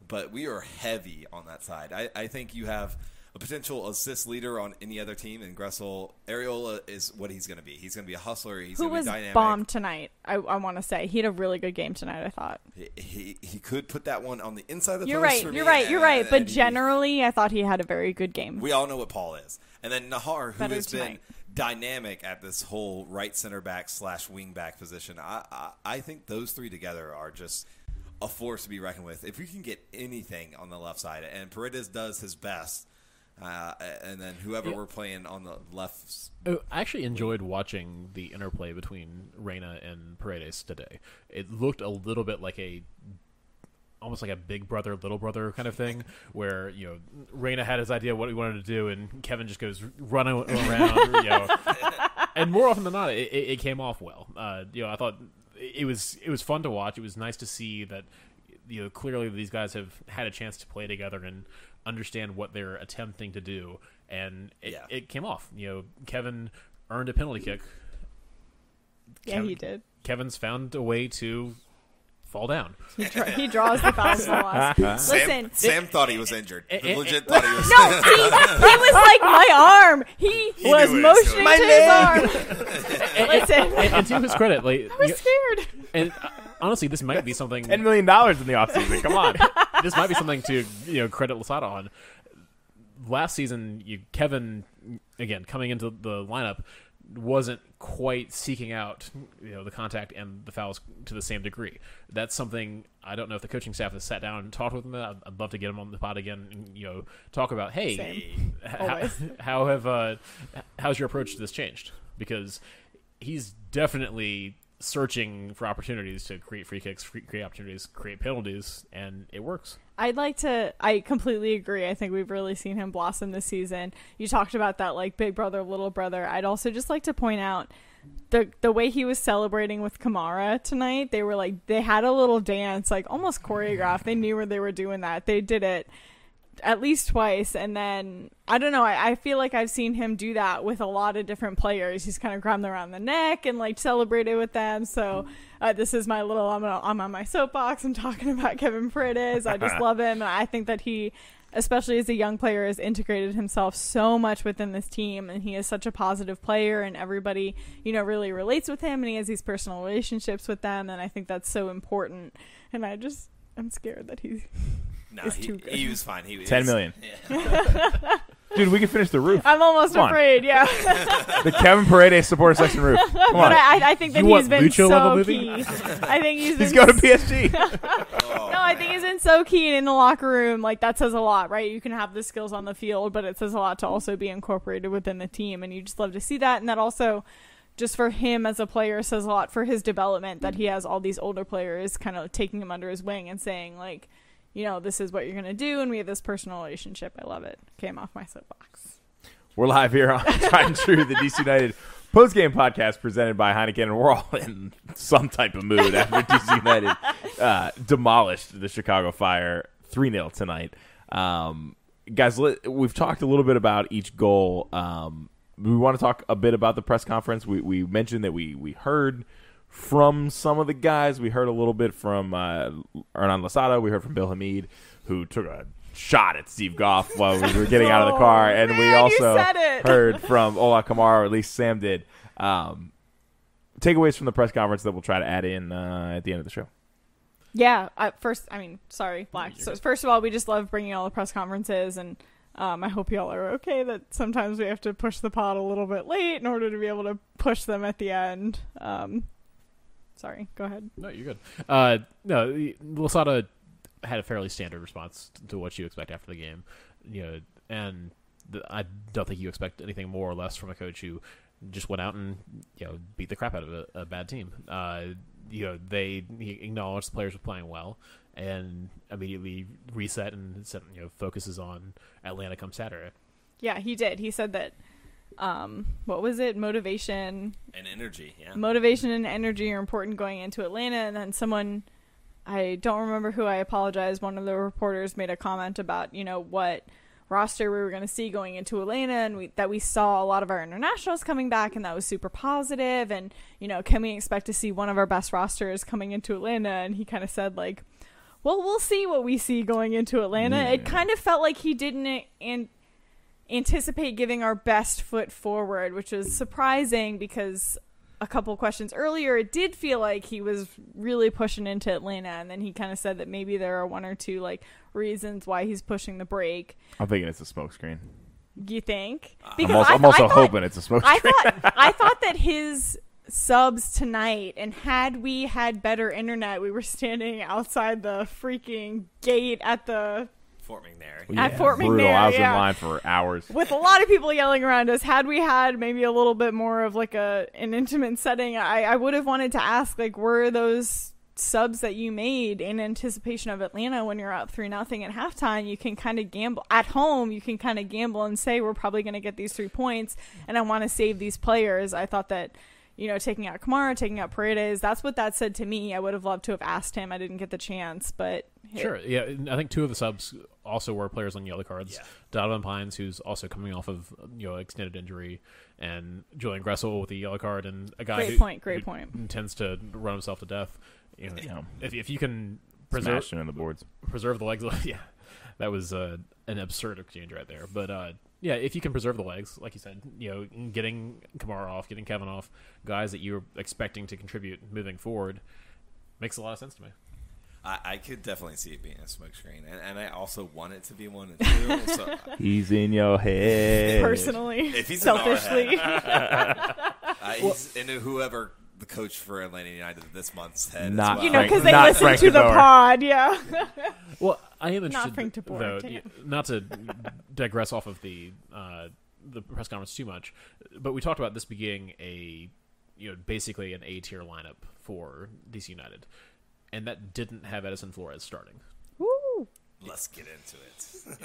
but we are heavy on that side. I, I think you have a potential assist leader on any other team, and Gressel Arriola is what he's going to be. He's going to be a hustler. He's Who going to was be dynamic. bombed tonight? I, I want to say he had a really good game tonight. I thought. He, he he could put that one on the inside of the You're post right. You're right. You're right. and But he'd be- generally, I thought he had a very good game. we all know what Paul is, and then Najar, who Better has been dynamic at this whole right center back slash wing back position. I, I I think those three together are just a force to be reckoned with. If we can get anything on the left side, and Paredes does his best, uh, and then whoever Yeah. we're playing on the left. Oh, I actually enjoyed watching the interplay between Reyna and Paredes today. It looked a little bit like a almost like a big brother little brother kind of thing where you know Reyna had his idea of what he wanted to do and Kevin just goes running around you know (laughs) and more often than not it, it, it came off well uh, you know I thought it was it was fun to watch it was nice to see that you know clearly these guys have had a chance to play together and understand what they're attempting to do and it, Yeah. it came off you know Kevin earned a penalty kick yeah, Kevin- he did. Kevin's found a way to fall down He, dra- he draws the fouls (laughs) for. Listen, Sam, Sam thought he was injured. Eh, eh, Legit thought he was. no, he, he (laughs) was like my arm. He, He was knew what was motioning doing. to his arm. (laughs) Listen, and, and to his credit like I was you- scared. and uh, honestly this might be something ten million dollars in the offseason. Come on. This might be something to you know credit Losada on. Last season, you Kevin again coming into the lineup wasn't quite seeking out you know the contact and the fouls to the same degree. That's something I don't know if the coaching staff has sat down and talked with him. I'd, I'd love to get him on the pod again and you know talk about hey how, (laughs) how have uh, how's your approach to this changed because he's definitely searching for opportunities to create free kicks, free, create opportunities, create penalties, and it works. I'd like to. I completely agree. I think we've really seen him blossom this season. You talked about that, like big brother, little brother. I'd also just like to point out the the way he was celebrating with Kamara tonight. They were like they had a little dance, like almost choreographed. They knew where they were doing that. They did it at least twice and then i don't know I, I feel like i've seen him do that with a lot of different players. He's kind of grabbed them around the neck and like celebrated with them. So uh, this is my little I'm, gonna, I'm on my soapbox i'm talking about kevin Paredes. i just (laughs) love him and i think that he especially as a young player has integrated himself so much within this team and he is such a positive player and everybody you know really relates with him and he has these personal relationships with them and i think that's so important. And i just i'm scared that he's No, It's he, too good. he was fine. He was Ten million. Yeah. (laughs) Dude, we can finish the roof. I'm almost Come on. afraid, yeah. (laughs) The Kevin Paredes support section roof. (laughs) Come but on. I, I think that You he's want been Lucho level so movie? key. I think he's, He's been going to PSG. Oh, No, I think he's been so keen in the locker room. Like that says a lot, right? You can have the skills on the field, but it says a lot to also be incorporated within the team, and you just love to see that. And that also just for him as a player says a lot for his development that he has all these older players kind of taking him under his wing and saying like, you know, this is what you're gonna do, and we have this personal relationship. I love it. Came off my soapbox. We're live here on (laughs) and True, the DC United post game podcast presented by Heineken, and we're all in some type of mood after DC United uh, demolished the Chicago Fire 3 0 tonight. Um, guys, we've talked a little bit about each goal. Um, we want to talk a bit about the press conference. We, we mentioned that we, we heard from some of the guys. We heard a little bit from uh, Hernan Losada. We heard from Bill Hamid, who took a shot at Steve Goff while we were getting out of the (laughs) car, and man, we also (laughs) heard from Ola Kamara, or at least Sam did. Um, takeaways from the press conference that we'll try to add in uh, at the end of the show. Yeah, I, first, I mean, sorry, Black. So first of all, we just love bringing all the press conferences, and um, I hope y'all are okay that sometimes we have to push the pod a little bit late in order to be able to push them at the end. Um, sorry, go ahead. No, you're good. Uh, no, Losada had a fairly standard response to what you expect after the game. You know, and the, I don't think you expect anything more or less from a coach who just went out and you know beat the crap out of a, a bad team. Uh, you know, they he acknowledged the players were playing well and immediately reset and said, you know focuses on Atlanta come Saturday. Yeah, he did. He said that. Um, what was it? Motivation and energy. Yeah, motivation and energy are important going into Atlanta. And then someone I don't remember who I apologize. One of the reporters made a comment about, you know, what roster we were going to see going into Atlanta and we, that we saw a lot of our internationals coming back and that was super positive. positive and you know can we expect to see one of our best rosters coming into Atlanta and he kind of said like well we'll see what we see going into Atlanta yeah. it kind of felt like he didn't an- anticipate giving our best foot forward which was surprising because a couple questions earlier, it did feel like he was really pushing into Atlanta, and then he kind of said that maybe there are one or two like reasons why he's pushing the brake. I'm thinking it's a smokescreen. You think? Because I'm also, I'm also thought, hoping it's a smokescreen. I thought (laughs) I thought that his subs tonight, and had we had better internet, we were standing outside the freaking gate at the Fort McNair. Yeah. At Fort Brutal. McNair, I was yeah. in line for hours with a lot of people yelling around us. Had we had maybe a little bit more of like a an intimate setting, I, I would have wanted to ask like, were those subs that you made in anticipation of Atlanta when you're up three nothing at halftime? You can kind of gamble at home. You can kind of gamble and say we're probably going to get these three points, and I want to save these players. I thought that you know, taking out Kamara, taking out Paredes. That's what that said to me. I would have loved to have asked him. I didn't get the chance, but sure, yeah. I think two of the subs also were players on yellow cards. Yeah. Donovan Pines, who's also coming off of you know extended injury, and Julian Gressel with the yellow card, and a guy great who, point, great who point. tends to run himself to death. You know, yeah. if if you can preserve in the boards, preserve the legs, (laughs) yeah, that was uh, an absurd exchange right there. But uh, yeah, if you can preserve the legs, like you said, you know, getting Kamara off, getting Kevin off, guys that you're expecting to contribute moving forward, makes a lot of sense to me. I, I could definitely see it being a smokescreen, and, and I also want it to be one too. So (laughs) he's in your head personally, if he's selfishly, in our head, (laughs) uh, he's into whoever the coach for Atlanta United this month's head. Not well. you know because they not listen Frank to the pod, yeah. (laughs) Well, I am Not interested, Frank de Boer, though, damn. not to digress off of the uh, the press conference too much, but we talked about this being a you know basically an A tier lineup for DC United, and that didn't have Edison Flores starting. Woo. Let's get into it.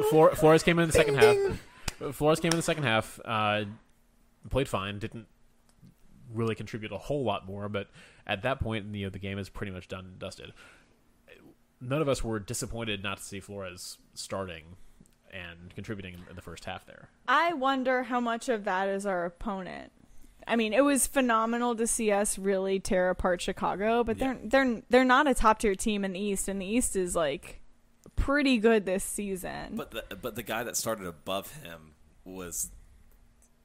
If (laughs) Flor- Flores came in the second half. Flores came in the second half, uh, played fine, didn't really contribute a whole lot more, but at that point, you know, the game is pretty much done and dusted. None of us were disappointed not to see Flores starting and contributing in the first half there. I wonder how much of that is our opponent. I mean, it was phenomenal to see us really tear apart Chicago, but they're they're they're not a top tier team in the East, and the East is like pretty good this season. but the but the guy that started above him was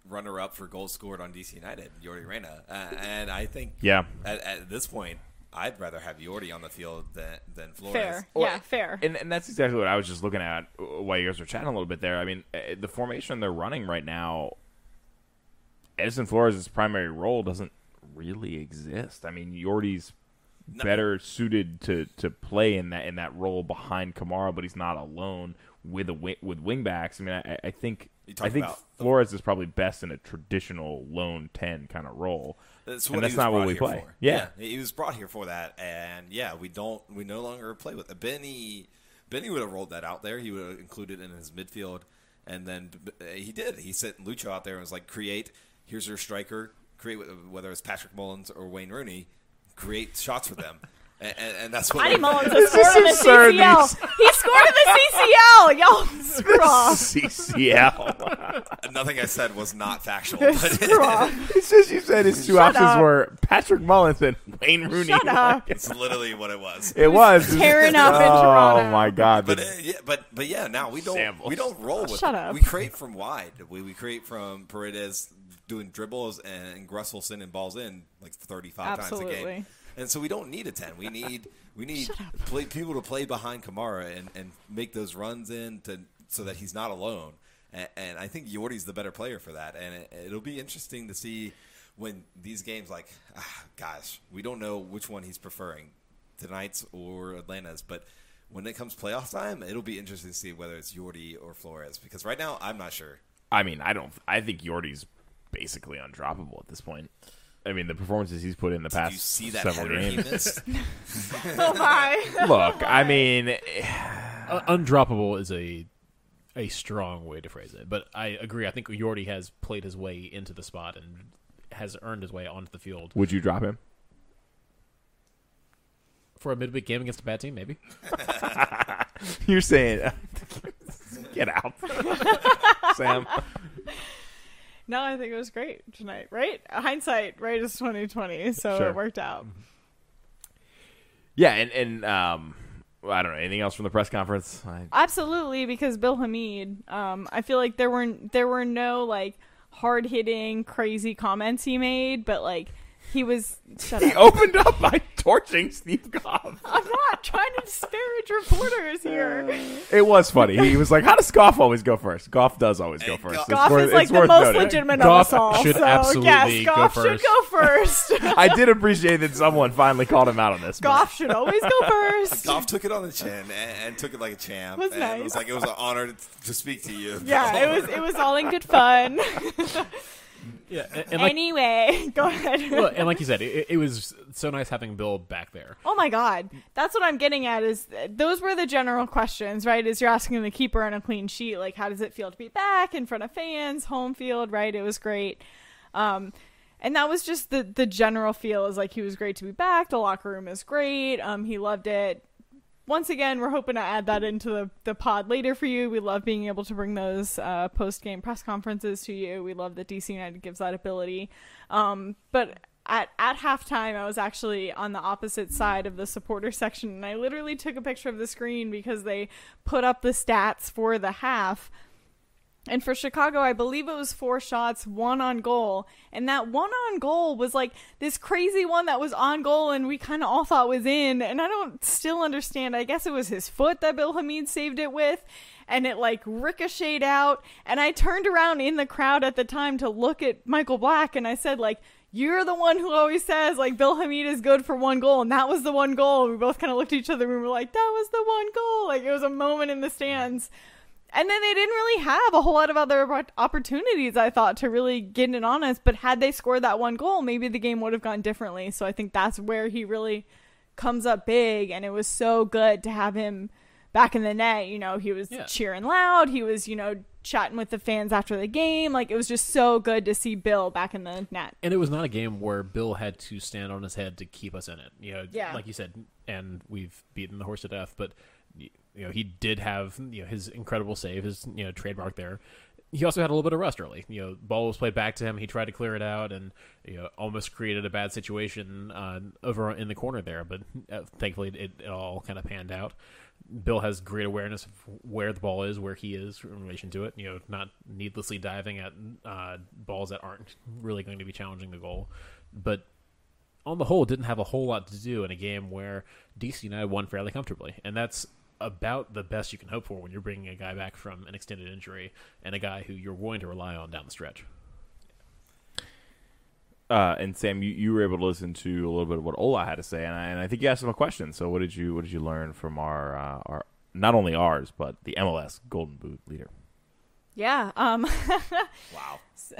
runner up for goals scored on DC United, Yordy Reyna, uh, and I think Yeah. at, at this point. I'd rather have Yordy on the field than than Flores. fair, Well, yeah, fair. And, and that's exactly what I was just looking at while you guys were chatting a little bit there. I mean, uh, the formation they're running right now, Edison Flores' primary role doesn't really exist. I mean, Yordy's No. better suited to, to play in that in that role behind Kamara, but he's not alone with a wi- with wingbacks. I mean, I, I think I think Flores is probably best in a traditional lone ten kind of role. That's and that's not what we play. for. Yeah. he was brought here for that, and yeah, we don't, we no longer play with it. Benny. Benny would have rolled that out there. He would have included it in his midfield, and then he did. He sent Lucho out there and was like, "Create. Here's your striker. Create with- whether it's Patrick Mullins or Wayne Rooney. Create shots for them." And, and, and that's what Matty we- Mullins (laughs) has scored in the CCL. these- He scored in the CCL. (laughs) Y'all, screw off. CCL. Nothing I said was not factual. But Screw off. it's just you said his two Shut options up. were Patrick Mullins and Wayne Rooney. Shut up. it's literally what it was. It was tearing up in Toronto. Oh my god! But uh, yeah, but but yeah, now we don't Shambles. we don't roll with. Shut up. We create from wide. We we create from Paredes doing dribbles and Gressel sending balls in like thirty five times a game. And so we don't need a ten. We (laughs) need we need play, people to play behind Kamara and, and make those runs in to so that he's not alone. And, and I think Yordy's the better player for that. And it, it'll be interesting to see when these games like ah, gosh, we don't know which one he's preferring tonight's or Atlanta's, but when it comes playoff time, it'll be interesting to see whether it's Yordy or Flores because right now I'm not sure. I mean, I don't. I think Yordy's basically undroppable at this point. I mean, the performances he's put in the Did past you see that several header he games. missed? (laughs) (laughs) Oh my. Look, I mean, Uh, undroppable is a a strong way to phrase it, but I agree. I think Yordy has played his way into the spot and has earned his way onto the field would you drop him? for a midweek game against a bad team. Maybe (laughs) You're saying, get out, Sam. No, I think it was great tonight. Right? Hindsight, right, is twenty twenty. So Sure. it worked out. Yeah, and and um, well, I don't know anything else from the press conference. I, Absolutely, because Bill Hamid, um, I feel like there weren't there were no like hard hitting crazy comments he made, but like he was shut he up. opened up by torching Steve Goff. I'm not trying to disparage reporters here. (laughs) It was funny. He was like, "How does Goff always go first? Goff does always go first. Goff- It's Goff worth- is like it's the worth most noting. legitimate Goff of us all. should so absolutely yes, go Goff should first. go first. (laughs) I did appreciate that someone finally called him out on this. but- Goff should always go (laughs) first. Goff took it on the chin and, and took it like a champ. Was and nice. It was like it was an honor to, to speak to you. Yeah, it was it was all in good fun. Yeah, and, and like anyway, (laughs) go ahead. well, and like you said, it, it was so nice having Bill back there. Oh my god. That's what I'm getting at is those were the general questions, right? Is you're asking the keeper on a clean sheet like how does it feel to be back in front of fans, home field, right? It was great. Um and that was just the the general feel is like he was great to be back. The locker room is great. Um he loved it. Once again, we're hoping to add that into the, the pod later for you. We love being able to bring those uh, post game press conferences to you. We love that DC United gives that ability. Um, but at at halftime, I was actually on the opposite side of the supporter section, and I literally took a picture of the screen because they put up the stats for the half. And for Chicago, I believe it was four shots, one on goal. And that one on goal was like this crazy one that was on goal and we kind of all thought was in. And I don't still understand. I guess it was his foot that Bill Hamid saved it with. And it like ricocheted out. And I turned around in the crowd at the time to look at Michael Black and I said, like, you're the one who always says like Bill Hamid is good for one goal, and that was the one goal. We both kind of looked at each other and we were like, "That was the one goal!" Like it was a moment in the stands. And then they didn't really have a whole lot of other opportunities, I thought, to really get it on us. But had they scored that one goal, maybe the game would have gone differently. So I think that's where he really comes up big. And it was so good to have him back in the net. You know, he was Yeah. cheering loud. He was, you know, chatting with the fans after the game. Like, it was just so good to see Bill back in the net. And it was not a game where Bill had to stand on his head to keep us in it. You know, Yeah. like you said, and we've beaten the horse to death, but you know, he did have you know his incredible save, his you know trademark there. He also had a little bit of rust early. You know, ball was played back to him. He tried to clear it out and you know almost created a bad situation uh, over in the corner there. But uh, thankfully, it, it all kind of panned out. Bill has great awareness of where the ball is, where he is in relation to it. You know, not needlessly diving at uh, balls that aren't really going to be challenging the goal. But on the whole, didn't have a whole lot to do in a game where DC United won fairly comfortably, and that's about the best you can hope for when you're bringing a guy back from an extended injury and a guy who you're going to rely on down the stretch. Uh, and Sam, you, you were able to listen to a little bit of what Ola had to say, and I, and I think you asked him a question. So, what did you what did you learn from our uh, our not only ours but the MLS Golden Boot leader? Yeah. Um, (laughs) Wow. (laughs)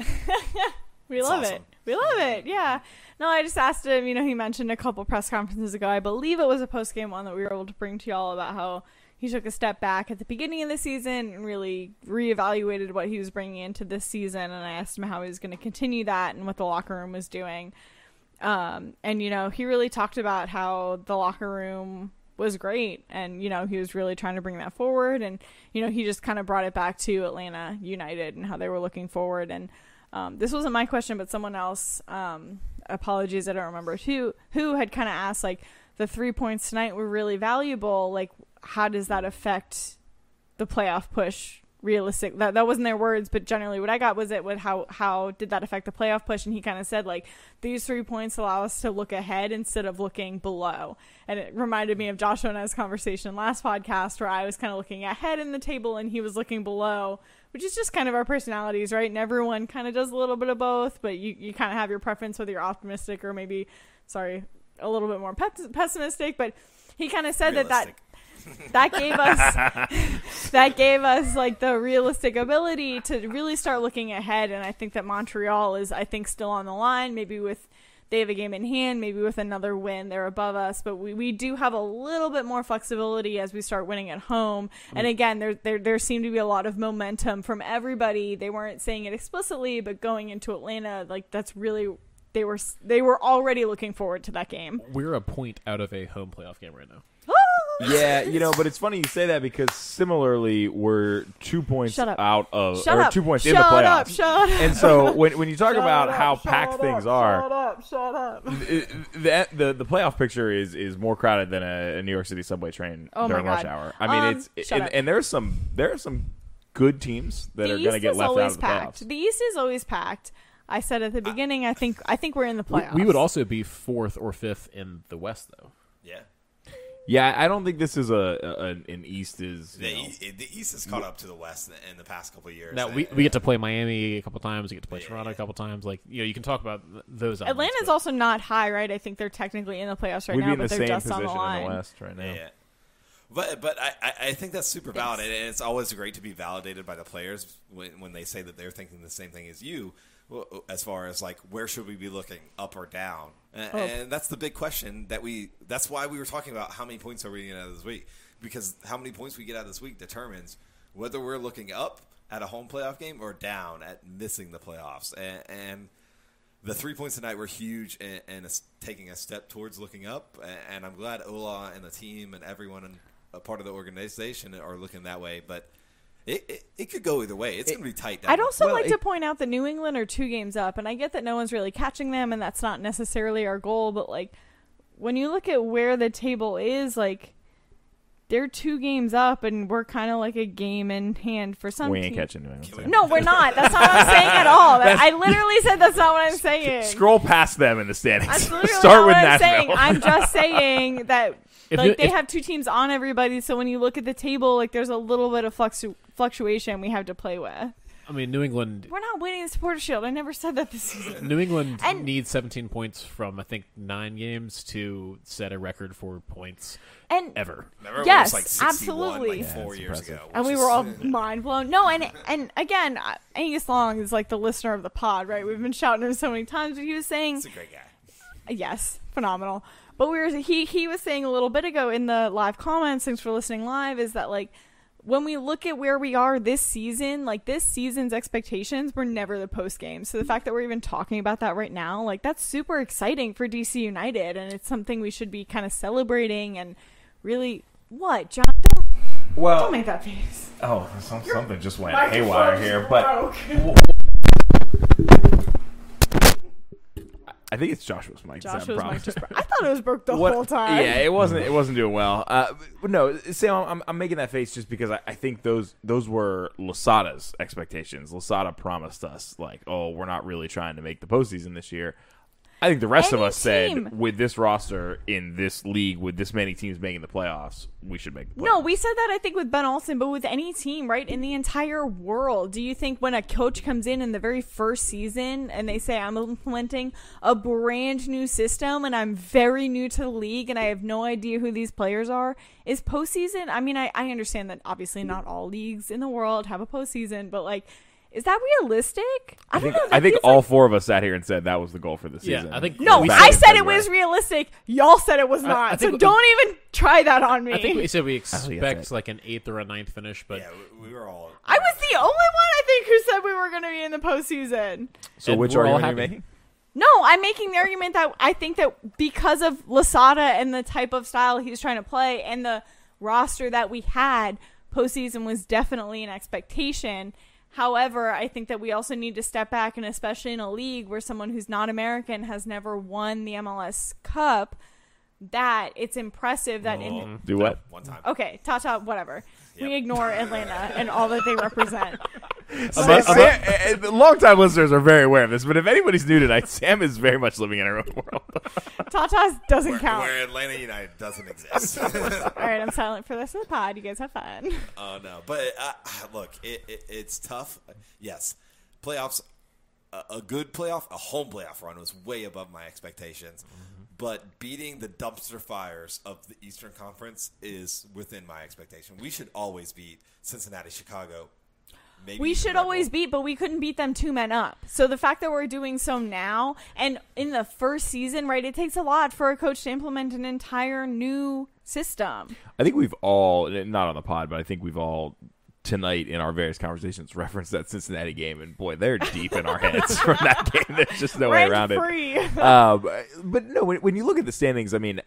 we That's love awesome. it. We love it. Yeah. No, I just asked him. You know, he mentioned a couple press conferences ago. I believe it was a post game one that we were able to bring to y'all about how he took a step back at the beginning of the season and really reevaluated what he was bringing into this season. And I asked him how he was going to continue that and what the locker room was doing. Um, and you know, he really talked about how the locker room was great, and you know, he was really trying to bring that forward. And you know, he just kind of brought it back to Atlanta United and how they were looking forward. And um, this wasn't my question, but someone else. Um, apologies, I don't remember who who had kind of asked like the three points tonight were really valuable. Like, how does that affect the playoff push realistic that that wasn't their words but generally what i got was it with how how did that affect the playoff push and he kind of said like these three points allow us to look ahead instead of looking below and it reminded me of joshua and i's conversation last podcast where i was kind of looking ahead in the table and he was looking below which is just kind of our personalities right? And everyone kind of does a little bit of both but you, you kind of have your preference whether you're optimistic or maybe sorry a little bit more pes- pessimistic but he kind of said that that (laughs) that gave us (laughs) that gave us like the realistic ability to really start looking ahead and i think that montreal is i think still on the line maybe with they have a game in hand maybe with another win they're above us but we, we do have a little bit more flexibility as we start winning at home. And mm. again there, there there seemed to be a lot of momentum from everybody. They weren't saying it explicitly but going into atlanta like that's really they were they were already looking forward to that game. We're a point out of a home playoff game right now. Yeah, you know, but it's funny you say that because similarly, we're two points out of, Shut or up. two points shut in the playoffs. up shut up And so (laughs) when when you talk Shut about up, how packed up, things are, Shut up! Shut up! it- the, the the playoff picture is is more crowded than a, a New York City subway train Oh during rush hour. I mean, Um, it's and, and there's some there are some good teams that the are going to get left out of the packed. playoffs. The East is always packed. I said at the beginning. I think. I think we're in the We, playoffs. we would also be fourth or fifth in the West, though. Yeah. Yeah, I don't think this is a, a an an East is The, E- the East has caught up to the West in the past couple of years. Now we, we get to play Miami a couple times. We get to play Yeah, Toronto yeah. a couple times. Like you know, you can talk about th- those. elements, Atlanta's but- also not high, right? I think they're technically in the playoffs right we'd now, be in but the they're same just on the line. in the West right now. Yeah, yeah. But but I, I- I think that's super Thanks. valid, and it's always great to be validated by the players when when they say that they're thinking the same thing as you. Well, As far as like where should we be looking, up or down, and, Oh. and that's the big question that we. That's why we were talking about how many points are we getting out of this week, because how many points we get out of this week determines whether we're looking up at a home playoff game or down at missing the playoffs, and. and the three points tonight were huge and, and it's taking a step towards looking up. And I'm glad Ola and the team and everyone in, a part of the organization are looking that way. But it, it, it could go either way. It's going to be tight. Down I'd also Well, like it- to point out that New England are two games up, and I get that no one's really catching them, and that's not necessarily our goal. But like, when you look at where the table is, like, they're two games up, and we're kind of like a game in hand for some. We ain't team- catching New England. Can we- so. No, we're (laughs) not. That's not what I'm saying at all. (laughs) I literally said that's not what I'm (laughs) saying. Scroll past them in the standings. That's literally Start not with what I'm Nashville. saying. I'm just saying that If like you- they if- have two teams on everybody, so when you look at the table, like there's a little bit of fluctu- fluctuation we have to play with. I mean, New England. We're not winning the supporter shield. I never said that this season. (laughs) New England And- needs 17 points from I think nine games to set a record for points And ever. Remember Yes, when it was like absolutely. like four it's years impressive. ago. and we is- were all mind blown. No, and and again, I- Angus Long is like the listener of the pod, right? We've been shouting him so many times, but he was saying He's a great guy. Yes, phenomenal. But we were he he was saying a little bit ago in the live comments, thanks for listening live, is that like when we look at where we are this season, like this season's expectations were never the post game. So the fact that we're even talking about that right now, like that's super exciting for DC United and it's something we should be kind of celebrating and really what, John don't, well, don't make that face. oh, some, something just went haywire here, but I think it's Joshua's mic. Joshua's mic just broke. I thought it was broke the (laughs) What- whole time. Yeah, it wasn't. It wasn't doing well. Uh, but no, Sam, I'm, I'm making that face just because I, I think those those were Losada's expectations. Lasada promised us like, oh, we're not really trying to make the postseason this year. I think the rest of us team. said with this roster in this league with this many teams making the playoffs, we should make the playoffs. No, we said that I think with Ben Olsen, but with any team, right, in the entire world, do you think when a coach comes in in the very first season and they say, I'm implementing a brand new system and I'm very new to the league and I have no idea who these players are, is postseason? I mean, I, I understand that obviously not all leagues in the world have a postseason, but like, is that realistic? I, I think don't know. I think all like- four of us sat here and said that was the goal for the Yeah, season. I think- No, Back I said it February. was realistic. Y'all said it was not. I so we- don't even try that on me. I think we said we expect like an eighth or a ninth finish, but yeah, we, we were all. I was the only one I think who said we were going to be in the postseason. So And which we're argument are you making? No, I'm making the argument that I think that because of Losada and the type of style he was trying to play and the roster that we had, postseason was definitely an expectation. However, I think that we also need to step back, and especially in a league where someone who's not American has never won the MLS Cup, that it's impressive that in Do what? one time. okay, Tata, whatever. We ignore Atlanta and all that they represent. Sam, Sam, uh, uh, longtime listeners are very aware of this, but if anybody's new tonight, (laughs) Sam is very much living in her own world. (laughs) Tatas doesn't Where, count. where Atlanta United doesn't exist. (laughs) All right, I'm silent for the rest of the pod. You guys have fun. Oh no, but uh, (sighs) look, it, it, it's tough. Yes, playoffs. A, a good playoff, a home playoff run was way above my expectations. But beating the dumpster fires of the Eastern Conference is within my expectation. We should always beat Cincinnati, Chicago. Maybe We should always Bull. beat, but we couldn't beat them two men up. So the fact that we're doing so now and in the first season, right, it takes a lot for a coach to implement an entire new system. I think we've all, not on the pod, but I think we've all tonight in our various conversations referenced that Cincinnati game, and boy, they're deep in our heads (laughs) from that game. There's just no way Rent around it. (laughs) um, but no, when, when you look at the standings, I mean,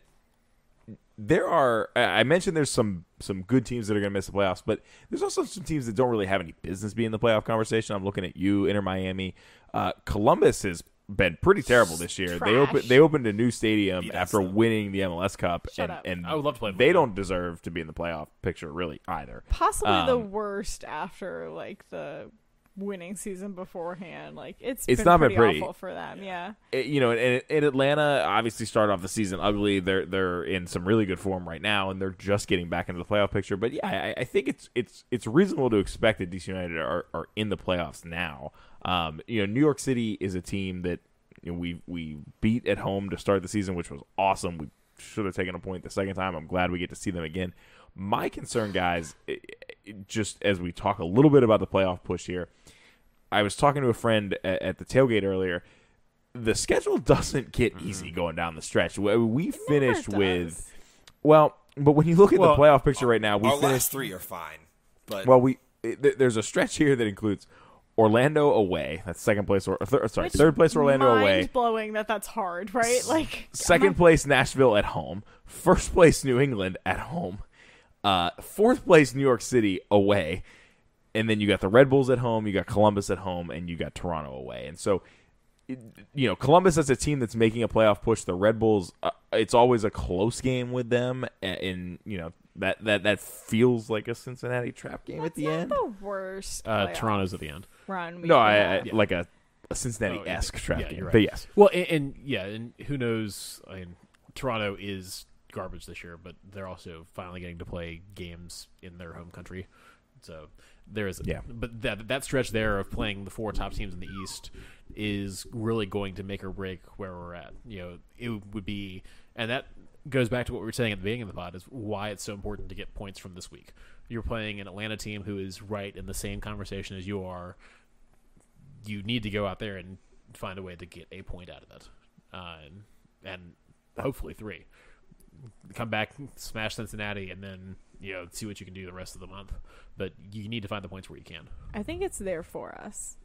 there are. I mentioned there's some some good teams that are going to miss the playoffs, but there's also some teams that don't really have any business being in the playoff conversation. I'm looking at you, Inter Miami. Uh, Columbus has been pretty terrible this year. They opened they opened a new stadium Beat after though. winning the MLS Cup, Shut and, up. and I would love to play for They them. don't deserve to be in the playoff picture really either. Possibly the Um, worst after like the winning season beforehand. Like it's It's been not been pretty, pretty. awful for them. Yeah. it- you know, and, and Atlanta obviously started off the season ugly. They're they're in some really good form right now, and they're just getting back into the playoff picture. But yeah, I, I think it's it's it's reasonable to expect that DC United are, are in the playoffs now. Um, you know, New York City is a team that you know, we we beat at home to start the season, which was awesome. We should have taken a point the second time. I'm glad we get to see them again. My concern, guys, i- i- just as we talk a little bit about the playoff push here, I was talking to a friend at, at the tailgate earlier the schedule doesn't get easy going down the stretch. We we finished does. with well, but when you look at Well, the playoff picture right now, we Our finished last three are fine, but well. We th- there's a stretch here that includes Orlando away. That's second place or thir- sorry, Which third place Orlando away. Mind blowing that that's hard, right? Like Second place Nashville at home. First place New England at home. Uh, fourth place New York City away. And then you got the Red Bulls at home, you got Columbus at home, and you got Toronto away. And so, it- you know, Columbus as a team that's making a playoff push. The Red Bulls, uh, it's always a close game with them, a- and you know that that that feels like a Cincinnati trap game at the not end. the worst. uh, Toronto's at the end. Run. we No, I, I. Yeah. like a, a Cincinnati esque Oh, trap yeah, game. right. But yes, Well, and, and yeah, and who knows? I mean, Toronto is garbage this year, but they're also finally getting to play games in their home country. So there is, Yeah. But that that stretch there of playing the four top teams in the East is really going to make or break where we're at. You know, it would be, and that goes back to what we were saying at the beginning of the pod is why it's so important to get points from this week. You're playing an Atlanta team who is right in the same conversation as you are. You need to go out there and find a way to get a point out of it, uh, and, and hopefully three. Come back, smash Cincinnati, and then you know see what you can do the rest of the month. But you need to find the points where you can. I think it's there for us.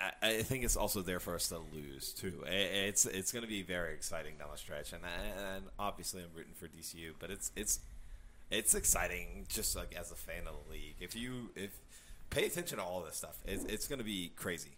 I, I think it's also there for us to lose too. I- It's it's going to be very exciting down the stretch, and and obviously I'm rooting for DCU, but it's it's it's exciting just like as a fan of the league. If you if pay attention to all this stuff, it's, it's going to be crazy.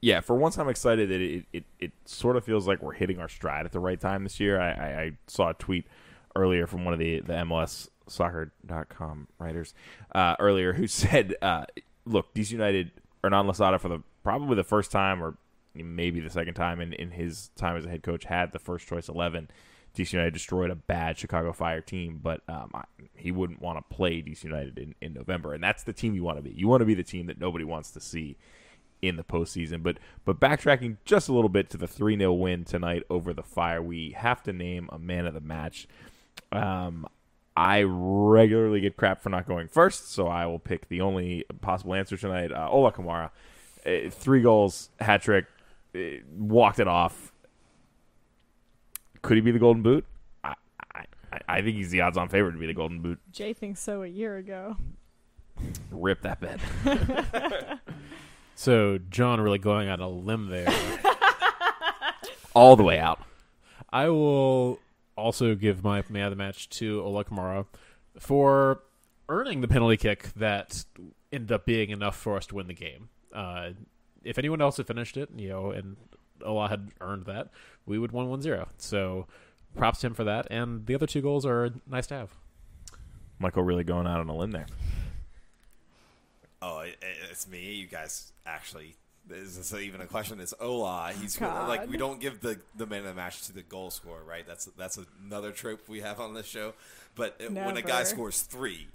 yeah, for once I'm excited that it, it, it sort of feels like we're hitting our stride at the right time this year. I, I, I saw a tweet earlier from one of the, the MLS soccer.com writers uh, earlier who (laughs) said, uh, look, DC United non Losada for the probably the first time or maybe the second time in, in his time as a head coach had the first choice 11. DC United destroyed a bad Chicago Fire team, but um, I, he wouldn't want to play DC United in, in November, and that's the team you want to be. You want to be the team that nobody wants to see in the postseason. But but backtracking just a little bit to the three 0 win tonight over the Fire, we have to name a man of the match. Um, I regularly get crap for not going first, so I will pick the only possible answer tonight. Uh, Ola Kamara, uh, three goals, hat trick, uh, walked it off could he be the Golden Boot? I, I, I think he's the odds-on favorite to be the Golden Boot. Jay thinks so a year ago. Rip that bet. (laughs) so John really going on a limb there. (laughs) All the way out. I will also give my man of the match to Ola Kamara for earning the penalty kick that ended up being enough for us to win the game. Uh, if anyone else had finished it, you know, and Oh, Ola had earned that, we would win 1-0. So props to him for that. And the other two goals are nice to have. Michael really going out on a limb there. Oh, it, it's me. You guys actually. Is this even a question? It's Ola. He's God. like we don't give the the man of the match to the goal scorer, right? That's that's another trope we have on this show. But it, when a guy scores three,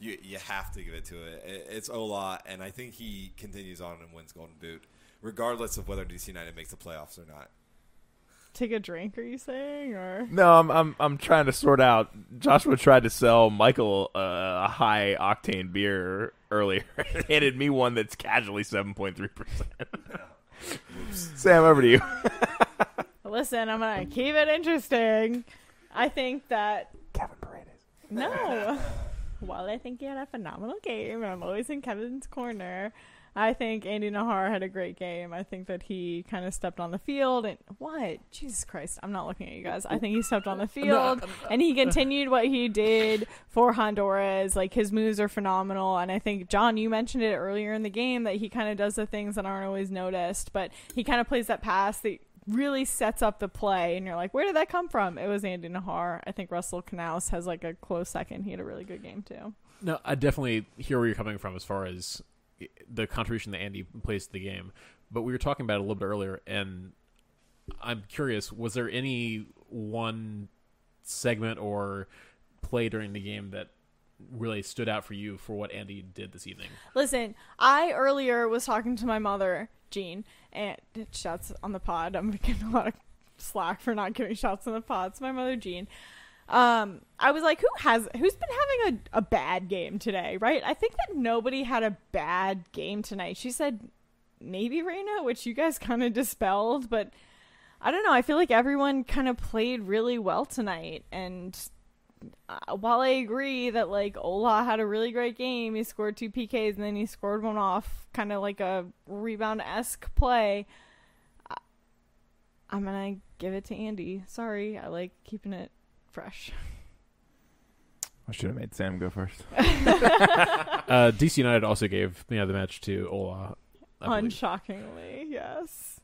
you you have to give it to it. it. It's Ola, and I think he continues on and wins Golden Boot, regardless of whether DC United makes the playoffs or not take a drink? Are you saying or no? I'm I'm I'm trying to sort out. Joshua tried to sell Michael uh, a high octane beer earlier, (laughs) handed me one that's casually seven point three percent. Sam, over to you. (laughs) Listen, I'm gonna keep it interesting. I think that Kevin Paredes. No. (laughs) While I think he had a phenomenal game, I'm always in Kevin's corner. I think Andy Najar had a great game. I think that he kind of stepped on the field and what? Jesus Christ, I'm not looking at you guys. I think he stepped on the (laughs) field and he continued what he did for Honduras. Like his moves are phenomenal and I think John, you mentioned it earlier in the game that he kind of does the things that aren't always noticed, but he kind of plays that pass that really sets up the play and you're like, where did that come from? It was Andy Najar. I think Russell Canouse has like a close second. He had a really good game too. No, I definitely hear where you're coming from as far as the contribution that Andy plays to the game. But we were talking about it a little bit earlier, and I'm curious: was there any one segment or play during the game that really stood out for you for what Andy did this evening? Listen, I earlier was talking to my mother, Jean, and shots on the pod. I'm getting a lot of slack for not giving shots on the pod. It's my mother, Jean. Um, I was like, who has who's been having a, a bad game today, right? I think that nobody had a bad game tonight. She said maybe Reyna, which you guys (laughs) kind of dispelled, but I don't know. I feel like everyone kind of played really well tonight, and uh, while I agree that like Ola had a really great game, he scored two PKs and then he scored one off, kind of like a rebound esque play. I- I'm gonna give it to Andy. Sorry, I like keeping it fresh. I should have made Sam go first. (laughs) (laughs) uh, DC United also gave you know, the match to Ola. Unshockingly, yes.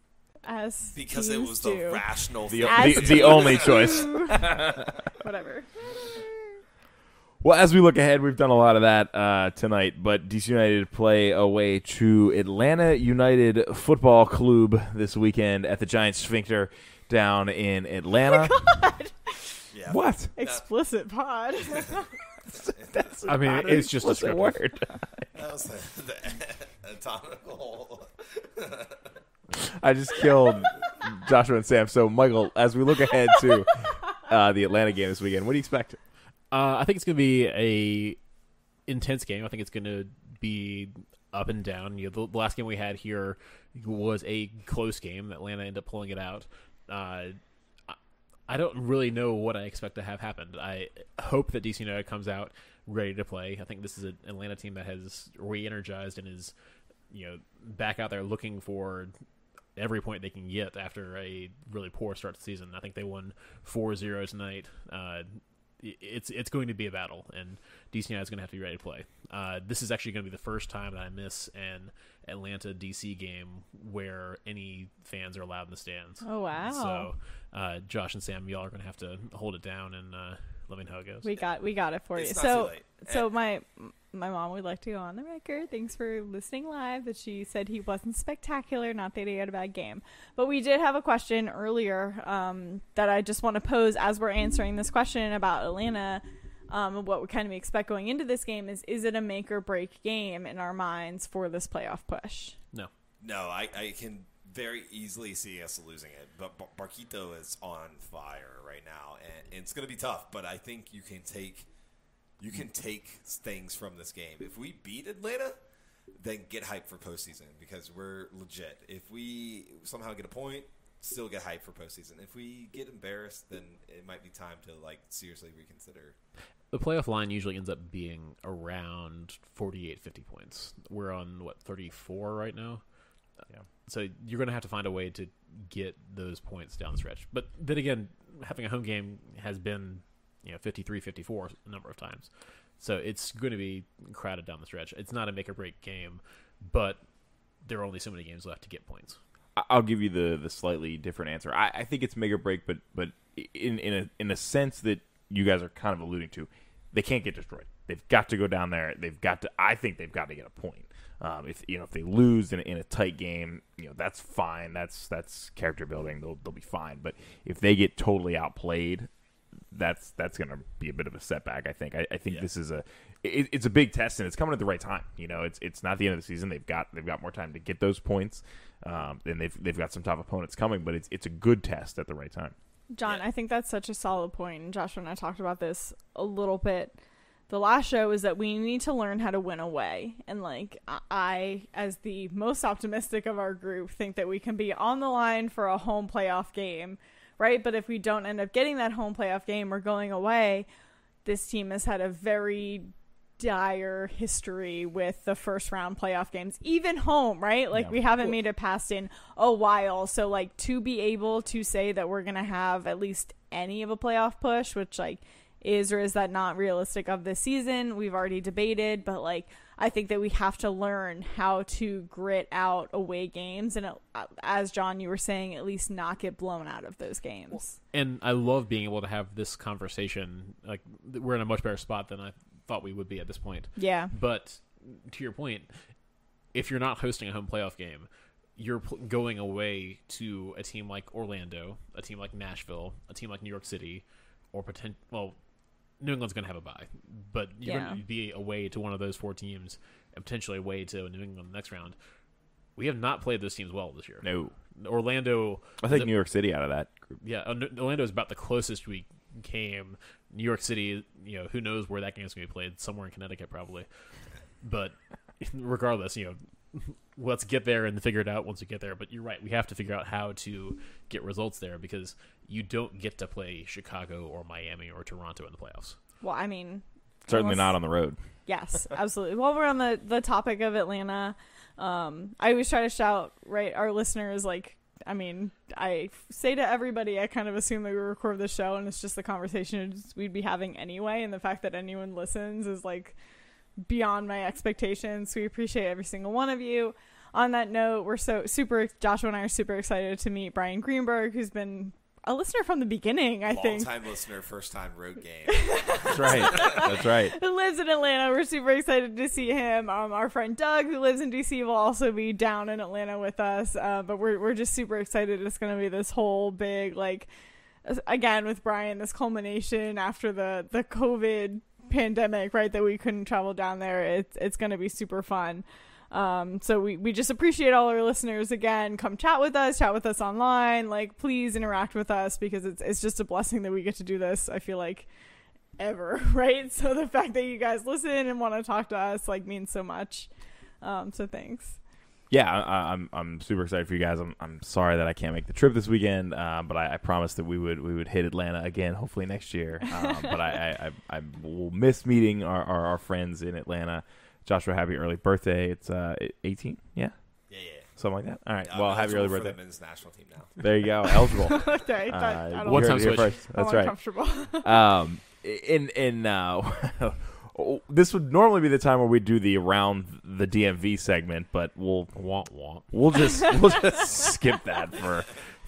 As because it was the rational, the, the, the only choice. (laughs) Whatever. Well, as we look ahead, we've done a lot of that uh, tonight, but DC United play away to Atlanta United Football Club this weekend at the Giant Sphincter down in Atlanta. Oh yeah. What? Explicit pod. (laughs) That's I mean, it's just a word. (laughs) that was the, the (laughs) anatomical. I just killed Joshua and Sam. So, Michael, as we look ahead to uh, the Atlanta game this weekend, what do you expect? Uh, I think it's going to be a intense game. I think it's going to be up and down. You know, the, the, last game we had here was a close game. Atlanta ended up pulling it out. Uh, I don't really know what I expect to have happen. I hope that DC United comes out ready to play. I think this is an Atlanta team that has re-energized and is, you know, back out there looking for every point they can get after a really poor start to the season. I think they won 4-0 tonight. Uh, it's it's going to be a battle, and DC United is going to have to be ready to play. Uh, this is actually going to be the first time that I miss an Atlanta DC game where any fans are allowed in the stands. Oh wow! So, uh, Josh and Sam, y'all are going to have to hold it down and uh, let me know how it goes. We got we got it for It's you. not So too late. so my my mom would like to go on the record. Thanks for listening live. That she said he wasn't spectacular, not that he had a bad game. But we did have a question earlier um, that I just want to pose as we're answering this question about Atlanta. Um, what we kind of expect going into this game is: is it a make or break game in our minds for this playoff push? no. No, I, I can very easily see us losing it. But Bar- Barquito is on fire right now, and it's going to be tough. But I think you can take you can take things from this game. If we beat Atlanta, then get hyped for postseason because we're legit. If we somehow get a point, still get hyped for postseason. If we get embarrassed, then it might be time to like seriously reconsider. The playoff line usually ends up being around 48, 50 points. We're on what 34 right now. Yeah. So you're going to have to find a way to get those points down the stretch. But then again, having a home game has been, you know, 53, 54 a number of times. So it's going to be crowded down the stretch. It's not a make or break game, but there are only so many games left to get points. I'll give you the the slightly different answer. I, I think it's make or break, but but in in a in a sense that you guys are kind of alluding to, they can't get destroyed. They've got to go down there. They've got to. I think they've got to get a point. Um, if you know if they lose in, a- in a tight game, you know that's fine. That's that's character building. They'll they'll be fine. But if they get totally outplayed, that's that's going to be a bit of a setback. I think. I, I think Yeah. this is a it, it's a big test and it's coming at the right time. You know, it's it's not the end of the season. They've got they've got more time to get those points, um, and they've they've got some tough opponents coming. But it's it's a good test at the right time. John, Yeah. I think that's such a solid point. And Joshua and I talked about this a little bit. The last show is that we need to learn how to win away. And like I- I, as the most optimistic of our group, think that we can be on the line for a home playoff game, right? But if we don't end up getting that home playoff game or going away, this team has had a very dire history with the first round playoff games, even home, right? Like Yeah. we haven't made it past in a while. So like to be able to say that we're gonna have at least any of a playoff push, which like is or is that not realistic of this season? We've already debated, but like I think that we have to learn how to grit out away games and uh, as John you were saying, at least not get blown out of those games. and I love being able to have this conversation. Like we're in a much better spot than I thought we would be at this point. Yeah. But to your point, if you're not hosting a home playoff game, you're pl- going away to a team like Orlando, a team like Nashville, a team like New York City, or potent. Well, New England's going to have a bye, but you're Yeah. going to be away to one of those four teams, and potentially away to New England the next round. We have not played those teams well this year. No, Orlando. I think the- New York City out of that group. yeah, uh, Orlando is about the closest we came. New York City, you know, who knows where that game's going to be played? Somewhere in Connecticut, probably. But (laughs) regardless, you know, (laughs) let's get there and figure it out once we get there. But you're right, we have to figure out how to get results there because you don't get to play Chicago or Miami or Toronto in the playoffs. Well, I mean Certainly Unless- not on the road. Yes, absolutely. While we're on the the topic of Atlanta, um, I always try to shout right our listeners. Like, I mean, I say to everybody, I kind of assume that we record the show and it's just the conversation we'd be having anyway. And the fact that anyone listens is like beyond my expectations. We appreciate every single one of you. On that note, we're so super. Joshua and I are super excited to meet Brian Greenberg, who's been a listener from the beginning. I Long think time listener, first time road game. That's right. That's right. (laughs) who lives in Atlanta. We're super excited to see him. Um, our friend Doug, who lives in DC, will also be down in Atlanta with us. Uh, but we're we're just super excited. It's going to be this whole big like again with Brian, this culmination after the the COVID pandemic, right? That we couldn't travel down there. It's it's going to be super fun. Um, so we, we just appreciate all our listeners again. Come chat with us, chat with us online. Like, please interact with us because it's it's just a blessing that we get to do this. I feel like ever, (laughs) right? So the fact that you guys listen and want to talk to us like means so much. Um, so thanks. Yeah, I, I'm I'm super excited for you guys. I'm I'm sorry that I can't make the trip this weekend, uh, but I, I that we would we would hit Atlanta again, hopefully next year. Um, but I, I, I I will miss meeting our, our, our friends in Atlanta. Joshua, happy early birthday! It's uh 18, yeah, Yeah, yeah. something like that. All right, I'm well, happy early eligible for birthday. the men's national team now. (laughs) There you go, eligible. (laughs) okay, that, I you One time it here switch. first. I'm That's right. uncomfortable. (laughs) um, in in uh, this would normally be the time where we do the around the DMV segment, but we'll Womp womp. we'll just we'll just skip that for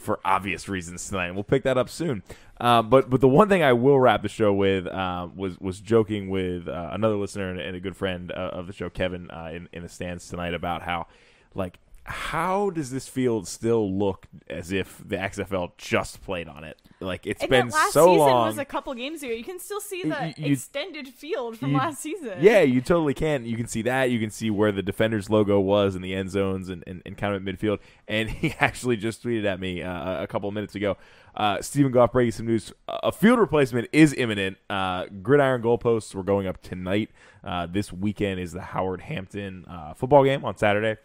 for obvious reasons tonight. We'll pick that up soon. Uh, but but the one thing I will wrap the show with uh, was was joking with uh, another listener and, and, a good friend uh, of the show, Kevin, uh, in in the stands tonight about how like how does this field still look as if the XFL just played on it? Like it's and been last so season long. Was a couple games ago. You can still see the you, extended field from you, last season. Yeah, you totally can. You can see that. You can see where the defender's logo was in the end zones and, and, and kind of at midfield. And (laughs) he actually just tweeted at me uh, a couple of minutes ago. Uh, Stephen Goff breaking some news. A field replacement is imminent. Uh, gridiron goalposts were going up tonight. Uh, this weekend is the Howard Hampton uh, football game on Saturday.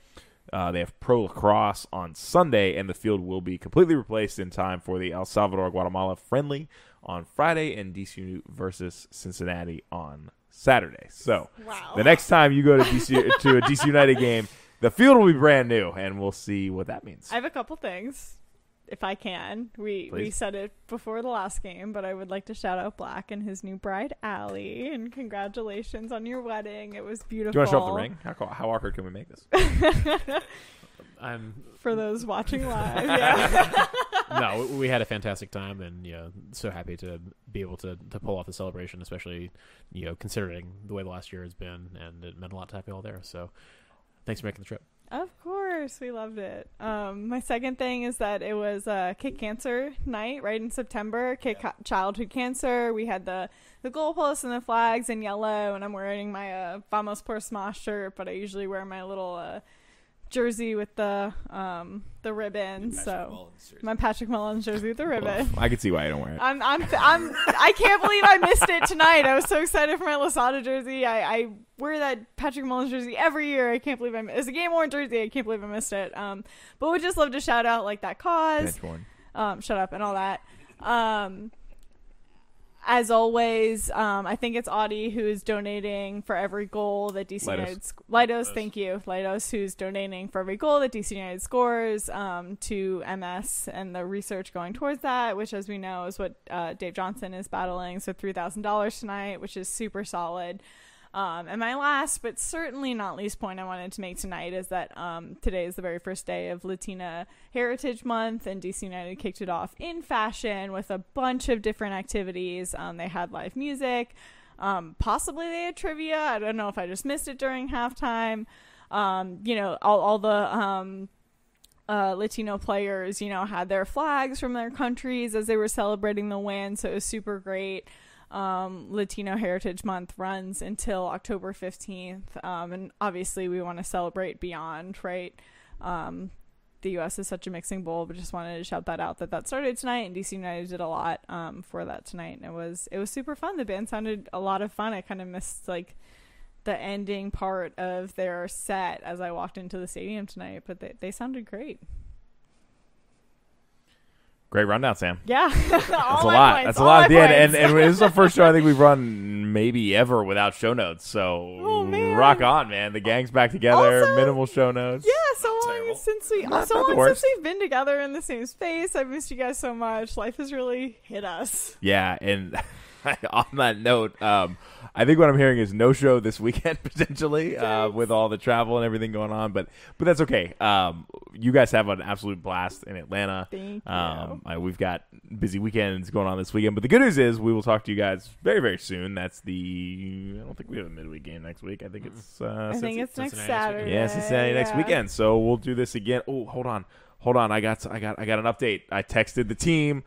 Uh, they have pro lacrosse on Sunday, and the field will be completely replaced in time for the El Salvador Guatemala friendly on Friday and DC United versus Cincinnati on Saturday. So wow. the next time you go to DC to a DC United game, the field will be brand new, and we'll see what that means. I have a couple things if I can. We Please. we said it before the last game, but I would like to shout out Black and his new bride Allie, and congratulations on your wedding. It was beautiful. Do you want to show off the ring? How, how awkward can we make this? (laughs) I'm for those watching (laughs) live. Yeah. (laughs) no, we had a fantastic time, and you know, so happy to be able to, to pull off the celebration, especially you know considering the way the last year has been, and it meant a lot to have you all there. So, thanks for making the trip. Of course, we loved it. Um, my second thing is that it was uh, Kick Cancer Night, right in September. Kick yeah. Childhood Cancer. We had the the goalposts and the flags in yellow, and I'm wearing my uh, Vamos por Smosh shirt, but I usually wear my little uh, jersey with the um the ribbon. So my Patrick Mullins jersey with the ribbon. I can see why you don't wear it. I'm I'm I'm I can't believe I missed it tonight. I was so excited for my Losada jersey. I, I wear that Patrick Mullins jersey every year. I can't believe I it's a game worn jersey. I can't believe I missed it. Um, but we just love to shout out like that cause. Um, shut up and all that. Um, as always, um, I think it's Audie who is donating for every goal that DC Leidos. United sc- Leidos, thank you, Leidos, who's donating for every goal that DC United scores um, to MS and the research going towards that, which, as we know, is what uh, Dave Johnson is battling. So three thousand dollars tonight, which is super solid. Um, and my last, but certainly not least point I wanted to make tonight is that um, today is the very first day of Latina Heritage Month, and DC United kicked it off in fashion with a bunch of different activities. Um, they had live music, um, possibly they had trivia. I don't know if I just missed it during halftime. Um, you know, all, all the um, uh, Latino players, you know, had their flags from their countries as they were celebrating the win, so it was super great um, Latino Heritage Month runs until October 15th. Um, and obviously, we want to celebrate beyond, right? Um, the U.S. is such a mixing bowl, but just wanted to shout that out that that started tonight, and DC United did a lot um, for that tonight, and it was it was super fun. The band sounded a lot of fun. I kind of missed like the ending part of their set as I walked into the stadium tonight, but they they sounded great. Great rundown, Sam. Yeah, (laughs) that's a lot. Points, that's a lot at the end, and, and this is the first show I think we've (laughs) run maybe ever without show notes. So oh, rock on, man. The gang's back together. Also, minimal show notes. Yeah, so long Terrible. since we not, so not long since we've been together in the same space. I've missed you guys so much. Life has really hit us. Yeah, and (laughs) on that note, um, I think what I'm hearing is no show this weekend (laughs) potentially uh, with all the travel and everything going on, but but that's okay. Um, you guys have an absolute blast in Atlanta. Thank you. Um, we've got busy weekends going on this weekend, but the good news is we will talk to you guys very very soon. That's the I don't think we have a midweek game next week. I think it's uh, I think it's next Saturday. Yeah, Cincinnati yeah. next weekend. So we'll do this again. Oh, hold on, hold on. I got I got I got an update. I texted the team.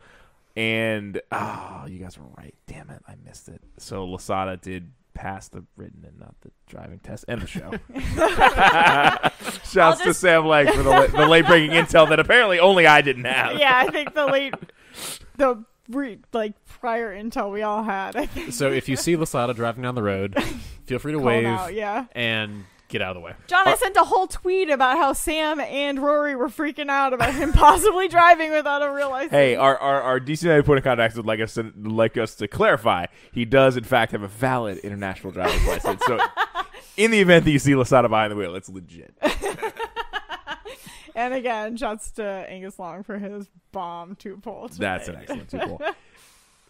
And oh, you guys were right. Damn it, I missed it. So Losada did pass the written and not the driving test and the show. (laughs) Shouts just... to Sam Lang for the, the late breaking intel that apparently only I didn't have. Yeah, I think the late the re, like prior intel we all had. So if you see Losada driving down the road, feel free to Call wave. Out, yeah, and get out of the way. John, I sent a whole tweet about how Sam and Rory were freaking out about him (laughs) possibly driving without a real license. Hey, our our, our DC United point of contact would like us to like us to clarify. He does in fact have a valid international driver's (laughs) license. So, in the event that you see Losada behind the wheel, it's legit. (laughs) and again, shouts to Angus Long for his bomb two pole. That's an excellent two pole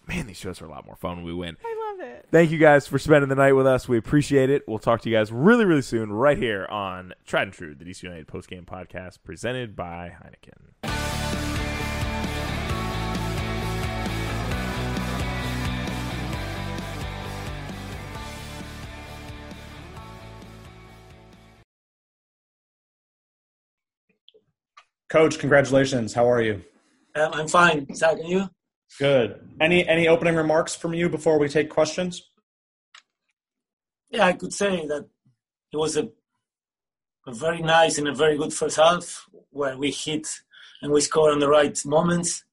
Man, these shows are a lot more fun when we win. I love it. Thank you guys for spending the night with us. We appreciate it. We'll talk to you guys really, really soon right here on Tried and True, the DC United Post Game podcast presented by Heineken. Coach, congratulations. How are you? Um, I'm fine. Zach, and you? Good. Any any opening remarks from you before we take questions? Yeah, I could say that it was a, a very nice and a very good first half where we hit and we score on the right moments.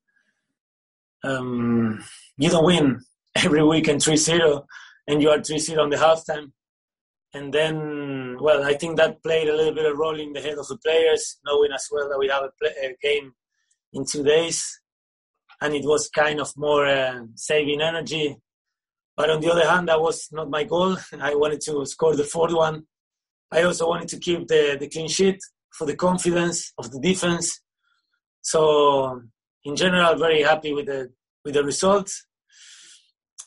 Um, you don't win (laughs) every weekend 3-0 and you are 3-0 on the halftime. And then, well, I think that played a little bit of role in the head of the players, knowing as well that we have a, play, a game in two days. And it was kind of more uh, saving energy. But on the other hand, that was not my goal. (laughs) I wanted to score the fourth one. I also wanted to keep the, the clean sheet for the confidence of the defense. So, in general, very happy with the with the results.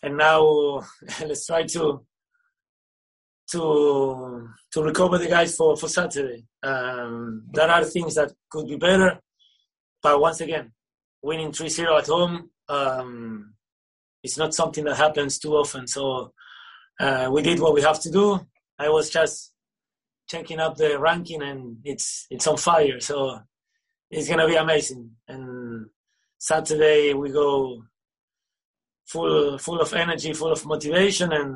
And now (laughs) let's try to to to recover the guys for for Saturday. Um, there are things that could be better, but once again, winning 3-0 at home um, is not something that happens too often. So uh, we did what we have to do. I was just checking up the ranking, and it's it's on fire. So it's gonna be amazing. And Saturday we go full full of energy, full of motivation, and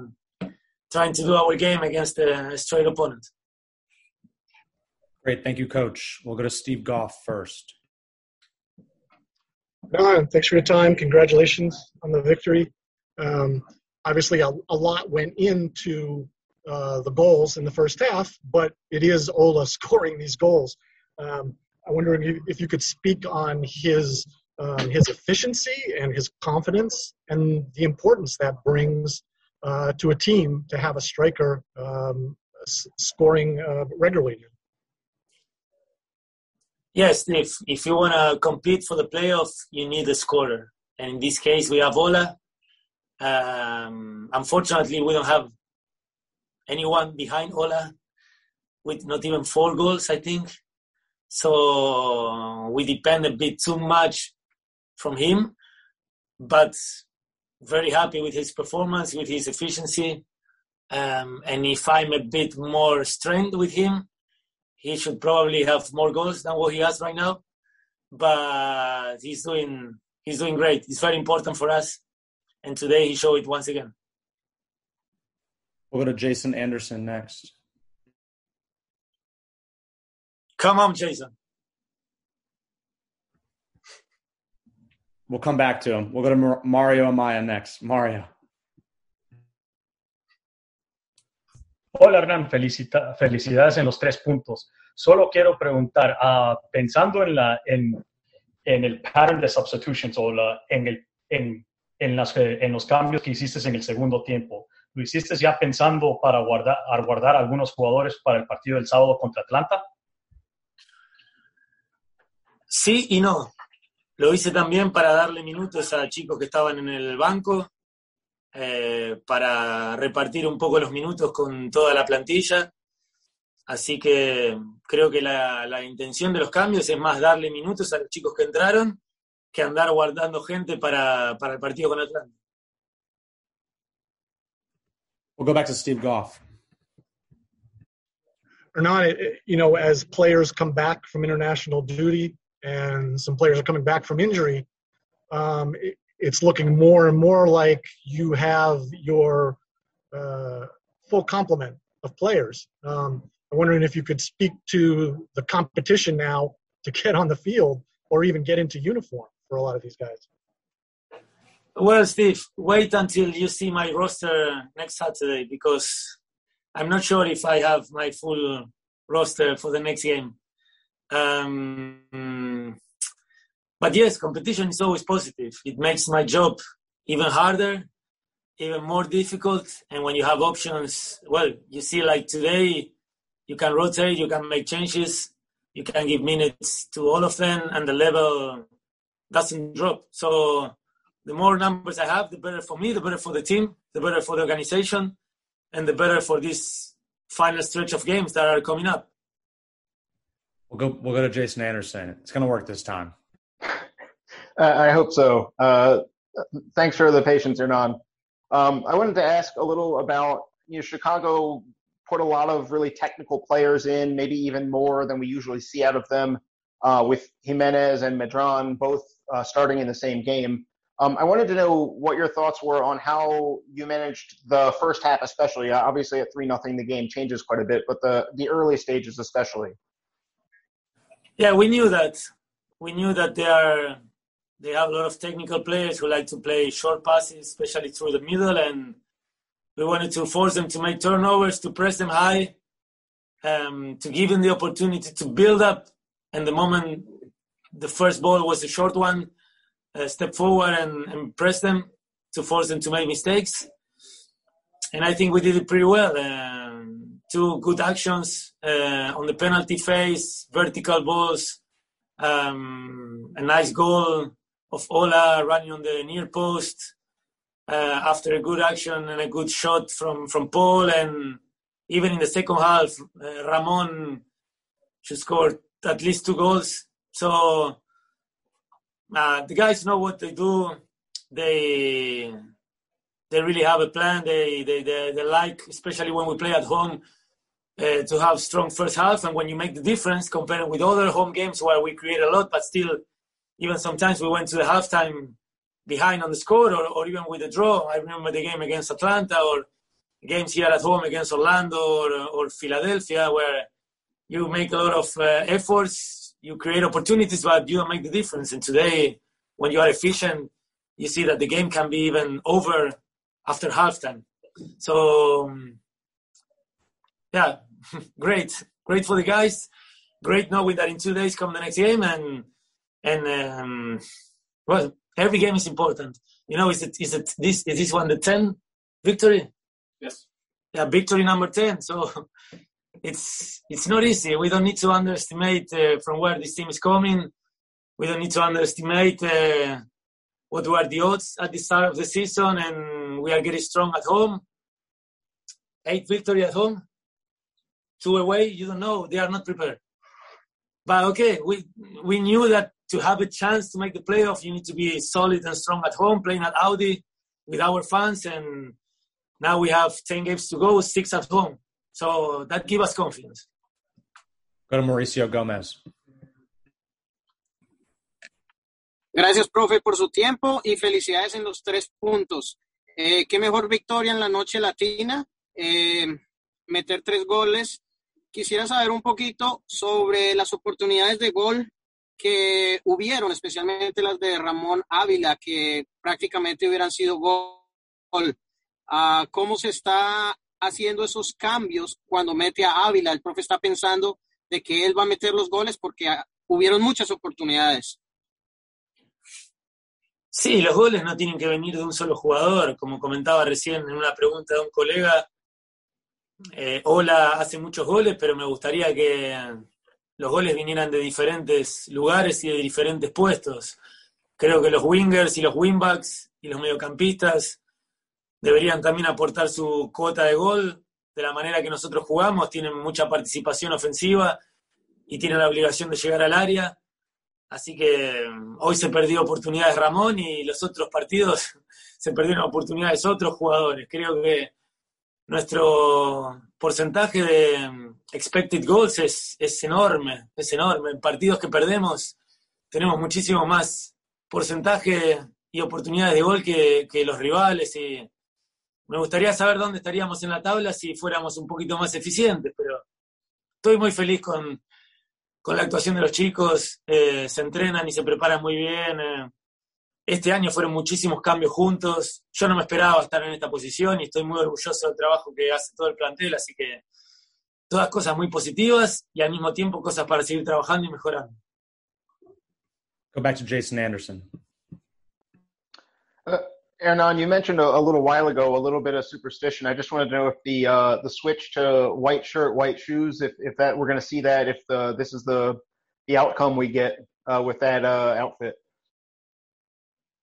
trying to do our game against a straight opponent. Great, thank you, Coach. We'll go to Steve Goff first. Don, thanks for your time. Congratulations on the victory. Um, obviously, a, a, lot went into uh, the goals in the first half, but it is Ola (laughs) scoring these goals. Um, I wonder if you, if you could speak on his um, his efficiency and his confidence and the importance that brings uh, to a team to have a striker um, scoring uh, regularly. Yes, if if you want to compete for the playoff, you need a scorer, and in this case, we have Ola. Um, unfortunately, we don't have anyone behind Ola with not even four goals, I think. So we depend a bit too much from him, but very happy with his performance, with his efficiency. Um, and if I'm a bit more strained with him, he should probably have more goals than what he has right now. But he's doing he's doing great. It's very important for us, and today he showed it once again. We'll go to Jason Anderson next. Come on, Jason. We'll come back to him. We'll go to Mario Amaya next. Mario. Hola Hernán, Felicita, felicidades en los tres puntos. Solo quiero preguntar, uh, pensando en, la, en, en, el pattern de substitutions o la, en, el, en, en, las, en los cambios que hiciste en el segundo tiempo, ¿lo hiciste ya pensando para guardar, guardar algunos jugadores para el partido del sábado contra Atlanta? Sí y no. Lo hice también para darle minutos a chicos que estaban en el banco, eh, para repartir un poco los minutos con toda la plantilla. Así que creo que la, la, intención de los cambios es más darle minutos a los chicos que entraron que andar guardando gente para, para el partido con Atlanta. We'll go back to Steve Goff. Hernan, you know, as players come back from international duty, and some players are coming back from injury, um, it's looking more and more like you have your uh, full complement of players. Um, I'm wondering if you could speak to the competition now to get on the field or even get into uniform for a lot of these guys. Well, Steve, wait until you see my roster next Saturday because I'm not sure if I have my full roster for the next game. Um, but yes, competition is always positive. It makes my job even harder, even more difficult. And when you have options, well, you see, like today, you can rotate, you can make changes, you can give minutes to all of them, and the level doesn't drop. So the more numbers I have, the better for me, the better for the team, the better for the organization, and the better for this final stretch of games that are coming up. We'll go. We'll go to Jason Anderson. It's going to work this time. I hope so. Uh, thanks for the patience, Hernan. Um, I wanted to ask a little about you know Chicago put a lot of really technical players in, maybe even more than we usually see out of them. uh, with Jimenez and Medran both uh, starting in the same game. Um, I wanted to know what your thoughts were on how you managed the first half, especially. Uh, obviously, at three nothing, the game changes quite a bit, but the the early stages, especially. Yeah, we knew that. We knew that they are they have a lot of technical players who like to play short passes, especially through the middle, and we wanted to force them to make turnovers, to press them high, um, to give them the opportunity to build up. And the moment the first ball was a short one, uh, step forward and, and, press them to force them to make mistakes. And I think we did it pretty well. Um, two good actions uh, on the penalty phase, vertical balls, um, a nice goal of Ola running on the near post uh, after a good action and a good shot from, from Paul. And even in the second half, uh, Ramon should score at least two goals. So uh, the guys know what they do. They they really have a plan. They they they, they like, especially when we play at home, uh, to have strong first half. And when you make the difference compared with other home games where we create a lot, but still, even sometimes we went to the halftime behind on the score, or, or even with a draw. I remember the game against Atlanta, or games here at home against Orlando or, or Philadelphia, where you make a lot of uh, efforts you create opportunities, but you don't make the difference. And today, when you are efficient, you see that the game can be even over after halftime. So, um, yeah, (laughs) great, great for the guys. Great knowing that in two days come the next game, and and um, well, every game is important. You know, is it is it this is this one the ten victory? Yes. Yeah, victory number ten. So (laughs) it's it's not easy. We don't need to underestimate uh, from where this team is coming. We don't need to underestimate uh, what were the odds at the start of the season, and we are getting strong at home. Eight victory at home, two away. You don't know; they are not prepared. But okay, we we knew that to have a chance to make the playoff, you need to be solid and strong at home, playing at Audi with our fans, and now we have ten games to go, six at home So that gives us confidence. Go to Mauricio Gómez. Gracias, profe, por su tiempo y felicidades en los tres puntos. Eh, qué mejor victoria en la noche latina, eh, meter tres goles. Quisiera saber un poquito sobre las oportunidades de gol que hubieron, especialmente las de Ramón Ávila, que prácticamente hubieran sido gol. Ah, ¿Cómo se está haciendo esos cambios cuando mete a Ávila. El profe está pensando de que él va a meter los goles porque hubieron muchas oportunidades. Sí, los goles no tienen que venir de un solo jugador. Como comentaba recién en una pregunta de un colega, eh, Ola hace muchos goles, pero me gustaría que los goles vinieran de diferentes lugares y de diferentes puestos. Creo que los wingers y los wingbacks y los mediocampistas deberían también aportar su cuota de gol de la manera que nosotros jugamos, tienen mucha participación ofensiva y tienen la obligación de llegar al área. Así que mm, hoy se perdió oportunidades Ramón y los otros partidos (laughs) se perdieron oportunidades otros jugadores. Creo que nuestro porcentaje de mm, expected goals es, es enorme, es enorme. En partidos que perdemos tenemos muchísimo más porcentaje y oportunidades de gol que, que los rivales y me gustaría saber dónde estaríamos en la tabla si fuéramos un poquito más eficientes, pero estoy muy feliz con, la actuación de los chicos, eh, se entrenan y se preparan muy bien. Eh. Este año fueron muchísimos cambios juntos. Yo no me esperaba estar en esta posición y estoy muy orgulloso del trabajo que hace todo el plantel, así que todas cosas muy positivas y al mismo tiempo cosas para seguir trabajando y mejorando. Go back to Jason Anderson. Uh, Hernan, you mentioned a, a, little while ago a little bit of superstition. I just wanted to know if the uh, the switch to white shirt, white shoes, if, if that we're going to see that, if the this is the the outcome we get uh, with that uh, outfit.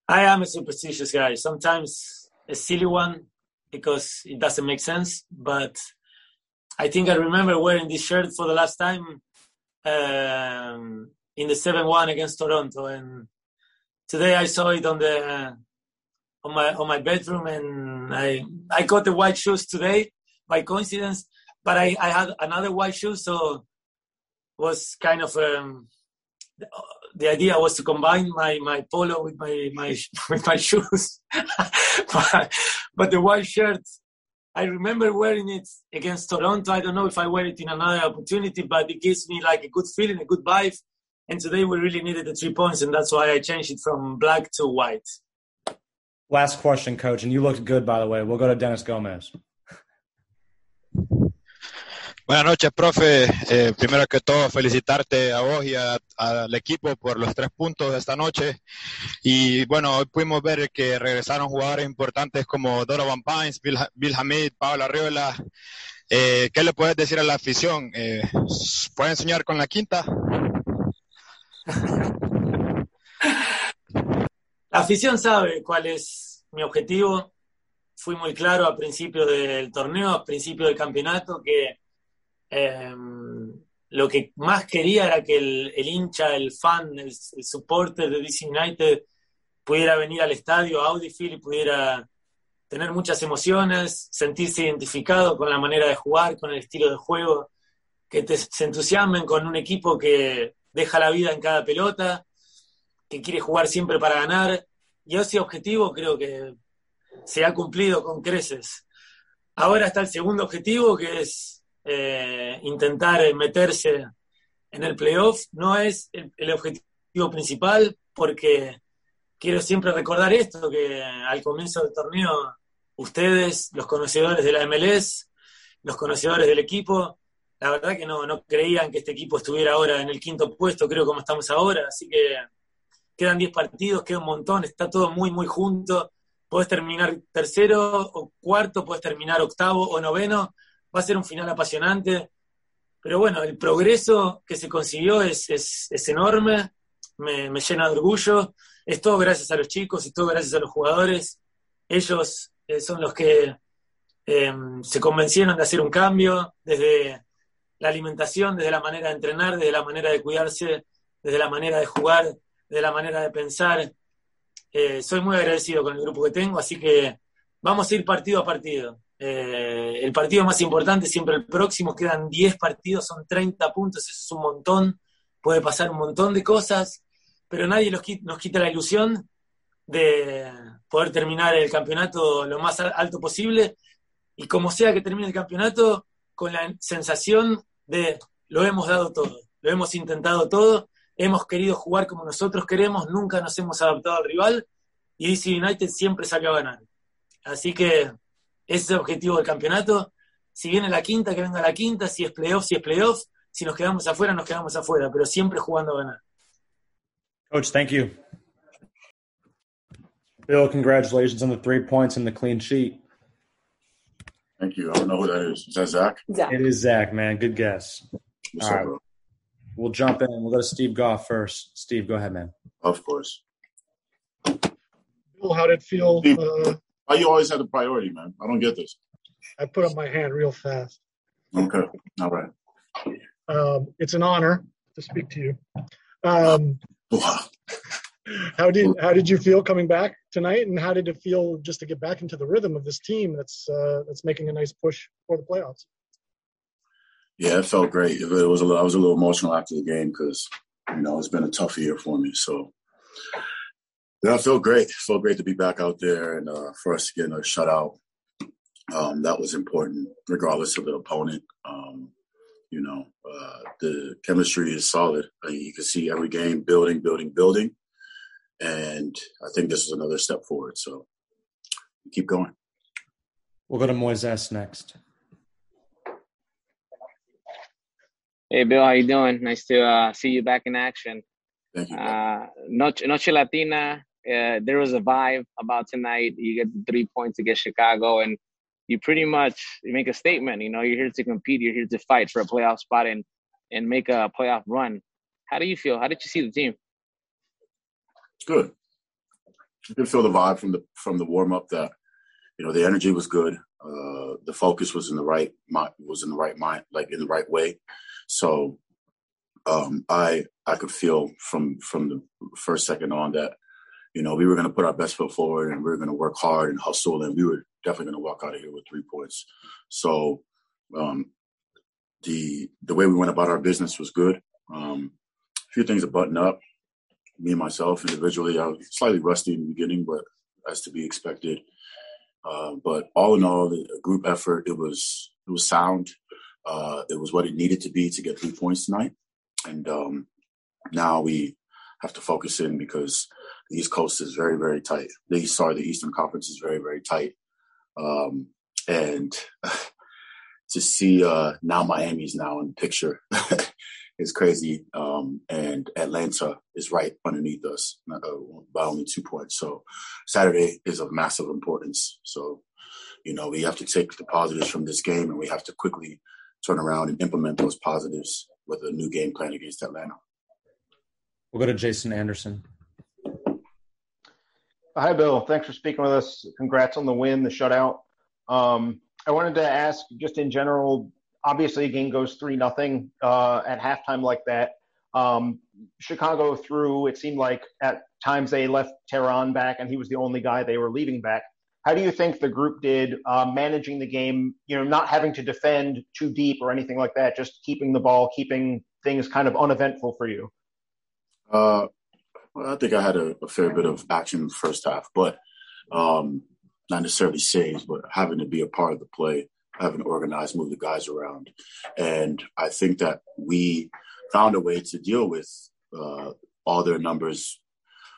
I am a superstitious guy. Sometimes a silly one because it doesn't make sense, but I think I remember wearing this shirt for the last time um, in the seven one against Toronto, and today I saw it on the on my on my bedroom, and I I got the white shoes today by coincidence, but I I had another white shoe, so was kind of um, the idea was to combine my, my polo with my my (laughs) with my shoes, (laughs) but, but the white shirt. I remember wearing it against Toronto. I don't know if I wear it in another opportunity, but it gives me like a good feeling, a good vibe. And today we really needed the three points, and that's why I changed it from black to white. Last question, coach, and you looked good, by the way. We'll go to Dennis Gomez. Buenas noches, profe. Eh, primero que todo, felicitarte a vos y a, al equipo por los tres puntos de esta noche. Y bueno, hoy pudimos ver que regresaron jugadores importantes como Donovan Pines, Bill, Bill Hamid, Pablo Arriola. Eh, ¿Qué le puedes decir a la afición? Eh, ¿Pueden soñar con la quinta? (laughs) La afición sabe cuál es mi objetivo. Fui muy claro al principio del torneo, al principio del campeonato, que eh, lo que más quería era que el, hincha, el fan, el, el, supporter de DC United pudiera venir al estadio, a Audiefield y pudiera tener muchas emociones, sentirse identificado con la manera de jugar, con el estilo de juego, que te, se entusiasmen con un equipo que deja la vida en cada pelota, que quiere jugar siempre para ganar. Y ese objetivo creo que se ha cumplido con creces. Ahora está el segundo objetivo, que es eh, intentar meterse en el playoff. No es el, objetivo principal, porque quiero siempre recordar esto, que al comienzo del torneo, ustedes, los conocedores de la MLS, los conocedores del equipo, la verdad que no, no creían que este equipo estuviera ahora en el quinto puesto, creo como estamos ahora, así que quedan 10 partidos, queda un montón, está todo muy, muy junto. Puedes terminar tercero o cuarto, puedes terminar octavo o noveno, va a ser un final apasionante. Pero bueno, el progreso que se consiguió es, es, enorme, me, llena de orgullo. Es todo gracias a los chicos y todo gracias a los jugadores. Ellos eh, son los que eh, se convencieron de hacer un cambio desde la alimentación, desde la manera de entrenar, desde la manera de cuidarse, desde la manera de jugar, de la manera de pensar. Eh, soy muy agradecido con el grupo que tengo, así que vamos a ir partido a partido. Eh, el partido más importante siempre el próximo, quedan 10 partidos, son 30 puntos, eso es un montón, puede pasar un montón de cosas, pero nadie nos quita, la ilusión de poder terminar el campeonato lo más alto posible y como sea que termine el campeonato, con la sensación de lo hemos dado todo, lo hemos intentado todo hemos querido jugar como nosotros queremos, nunca nos hemos adaptado al rival y DC United siempre saca a ganar. Así que ese es el objetivo del campeonato. Si viene la quinta, que venga la quinta, si es playoff, si es playoff, si nos quedamos afuera, nos quedamos afuera, pero siempre jugando a ganar. Coach, thank you. Bill, congratulations on the three points and the clean sheet. Thank you. I don't know who that is. Is that Zach? Zach. It is Zach, man. Good guess. What's All up, right. bro? We'll jump in. We'll go to Steve Goff first. Steve, go ahead, man. Of course. Bill, how did it feel? Steve, Uh, Why you always have the priority, man? I don't get this. I put up my hand real fast. Okay. All right. Um, it's an honor to speak to you. Um, Wow. how did how did you feel coming back tonight, and how did it feel just to get back into the rhythm of this team that's uh, that's making a nice push for the playoffs? Yeah, it felt great. It was a little, I was a little emotional after the game because you know it's been a tough year for me. So yeah, I felt great. It felt great to be back out there and uh, for us to get a shutout. Um, that was important, regardless of the opponent. Um, you know, uh, the chemistry is solid. Uh, you can see every game building, building, building, and I think this is another step forward. So keep going. We'll go to Moises next. Hey Bill, how you doing? Nice to uh, see you back in action. Uh, Noche, Noche Latina, uh, there was a vibe about tonight. You get the three points against Chicago, and you pretty much you make a statement. You know, you're here to compete. You're here to fight for a playoff spot and and make a playoff run. How do you feel? How did you see the team? good. You could feel the vibe from the from the warm up that you know the energy was good. Uh, the focus was in the right mi- was in the right mind, like in the right way. So um, I I could feel from from the first second on that you know we were going to put our best foot forward and we were going to work hard and hustle and we were definitely going to walk out of here with three points. So um, the the way we went about our business was good. Um, a few things to button up. Me and myself individually, I was slightly rusty in the beginning, but as to be expected. Uh, but all in all, the group effort it was it was sound. Uh, it was what it needed to be to get three points tonight, and um, now we have to focus in because the East Coast is very very tight. The sorry, the Eastern Conference is very very tight, um, and (laughs) to see uh, now Miami's now in the picture (laughs) is crazy. Um, and Atlanta is right underneath us uh, by only two points. So Saturday is of massive importance. So, you know, we have to take the positives from this game and we have to quickly turn around and implement those positives with a new game plan against Atlanta. We'll go to Jason Anderson. Hi, Bill. Thanks for speaking with us. Congrats on the win, the shutout. Um, I wanted to ask, just in general, obviously a game goes three nothing uh, at halftime like that. Um, Chicago threw. It seemed like at times they left Terán back, and he was the only guy they were leaving back. How do you think the group did uh, managing the game? You know, not having to defend too deep or anything like that, just keeping the ball, keeping things kind of uneventful for you. Uh, well, I think I had a, a, fair bit of action in the first half, but um, not necessarily saves, but having to be a part of the play having organized, move the guys around. And I think that we found a way to deal with uh, all their numbers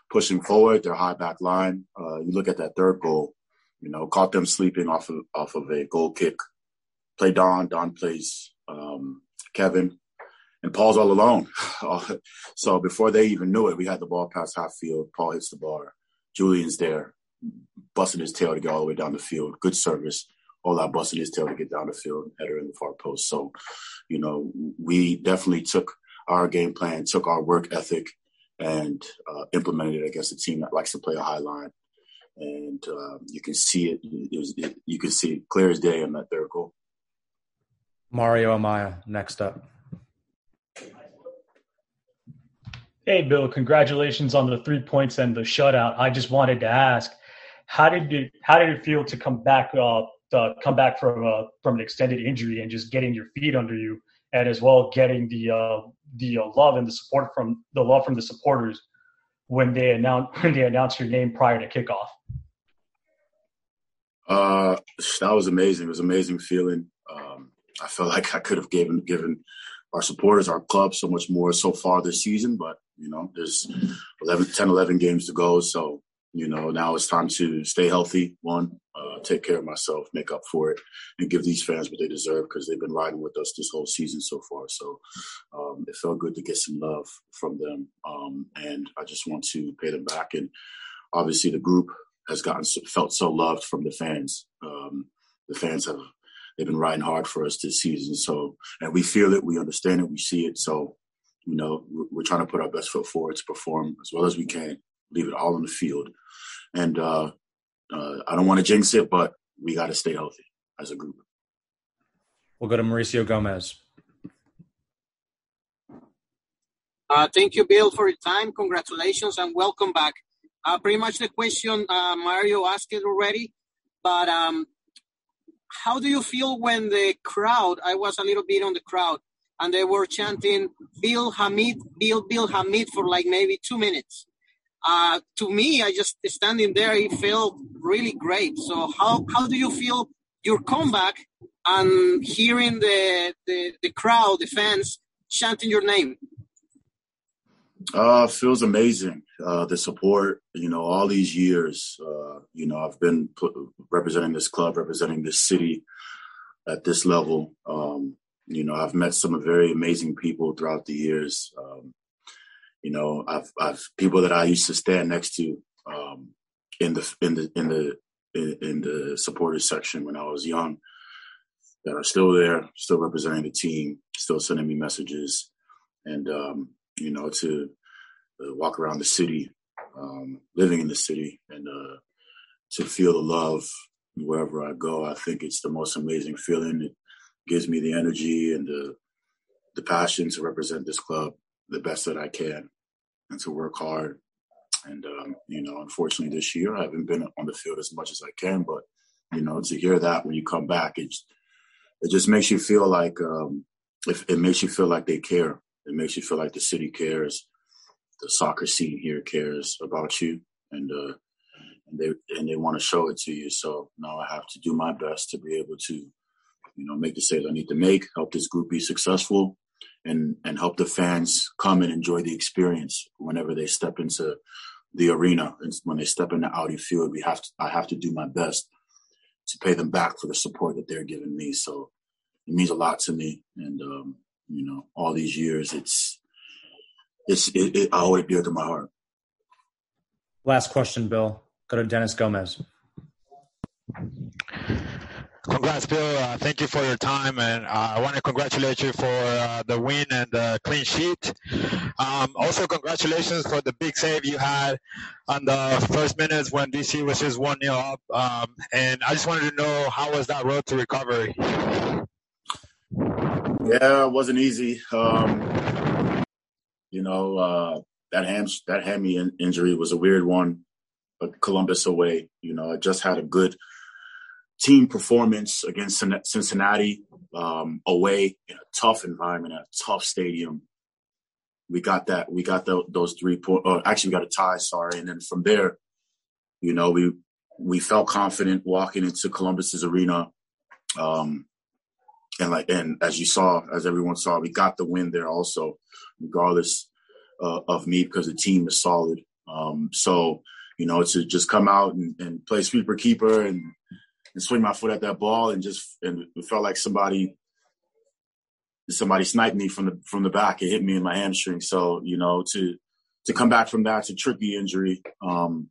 pushing forward, their high back line. Uh, you look at that third goal, you know, caught them sleeping off of off of a goal kick. Play Don, Don plays um, Kevin, and Paul's all alone. (sighs) so before they even knew it, we had the ball past half field. Paul hits the bar. Julian's there, busting his tail to get all the way down the field. Good service all that busting his tail to get down the field, header in the far post. So, you know, we definitely took our game plan, took our work ethic, and uh, implemented it against a team that likes to play a high line. And uh, you can see it, it, was, it, You can see it clear as day in that third goal. Mario Amaya, next up. Hey, Bill, congratulations on the three points and the shutout. I just wanted to ask, how did it, how did it feel to come back uh, uh, come back from a, from an extended injury and just getting your feet under you, and as well getting the uh, the uh, love and the support from the love from the supporters when they announce (laughs) when they announce your name prior to kickoff. Uh, that was amazing. It was amazing feeling. Um, I felt like I could have given given our supporters, our club, so much more so far this season. But you know, there's 11, 10, 11 games to go. So you know, now it's time to stay healthy. One, uh, take care of myself, make up for it, and give these fans what they deserve because they've been riding with us this whole season so far. So um, it felt good to get some love from them, um, and I just want to pay them back. And obviously, the group has gotten felt so loved from the fans. Um, the fans have they've been riding hard for us this season. So and we feel it, we understand it, we see it. So you know, we're trying to put our best foot forward to perform as well as we can leave it all on the field. And uh, uh, I don't want to jinx it, but we got to stay healthy as a group. We'll go to Mauricio Gomez. Uh, thank you, Bill, for your time. Congratulations and welcome back. Uh, pretty much the question uh, Mario asked it already, but um, how do you feel when the crowd? I was a little bit on the crowd, and they were chanting "Bill Hamid, Bill, Bill Hamid" for like maybe two minutes uh, to me, I just standing there, it felt really great. So how how do you feel your comeback and hearing the the, the crowd, the fans chanting your name? Uh, feels amazing. Uh, the support, you know, all these years, uh, you know, I've been representing this club, representing this city at this level. Um, you know, I've met some very amazing people throughout the years. Um, you know, I've, I've people that I used to stand next to um, in the in the in the in the supporters section when I was young that are still there, still representing the team, still sending me messages, and um, you know to uh, walk around the city, um, living in the city, and uh, to feel the love wherever I go. I think it's the most amazing feeling. It gives me the energy and the the passion to represent this club the best that I can and to work hard. And, um, you know, unfortunately this year I haven't been on the field as much as I can, but, you know, to hear that when you come back, it, it just makes you feel like, um, if it makes you feel like they care. It makes you feel like the city cares. the soccer scene here cares about you, and uh, and they and they want to show it to you. So now I have to do my best to be able to, you know, make the sales I need to make, help this group be successful, and and help the fans come and enjoy the experience whenever they step into the arena and when they step into Audi Field. We have to I have to do my best to pay them back for the support that they're giving me. So it means a lot to me, and um, you know, all these years, it's it's it, it, I hold it dear to my heart. Last question, Bill. Go to Dennis Gomez. Congrats, Bill. Uh, thank you for your time, and uh, I want to congratulate you for uh, the win and the clean sheet. Um, also, congratulations for the big save you had on the first minutes when DC was just one 0 up. Um, and I just wanted to know how was that road to recovery? Yeah, it wasn't easy. Um, you know, uh, that ham that hammy in- injury was a weird one. But Columbus away, you know, I just had a good team performance against Cincinnati um, away in a tough environment, a tough stadium. We got that. We got the, those three points. Oh, actually, we got a tie. Sorry, and then from there, you know, we we felt confident walking into Columbus's arena, um, and like and as you saw, as everyone saw, we got the win there also, regardless uh, of me because the team is solid. Um, so you know, to just come out and, and play sweeper keeper and and swing my foot at that ball and just and it felt like somebody somebody sniped me from the from the back. It hit me in my hamstring. So you know to to come back from that, it's a tricky injury. Um,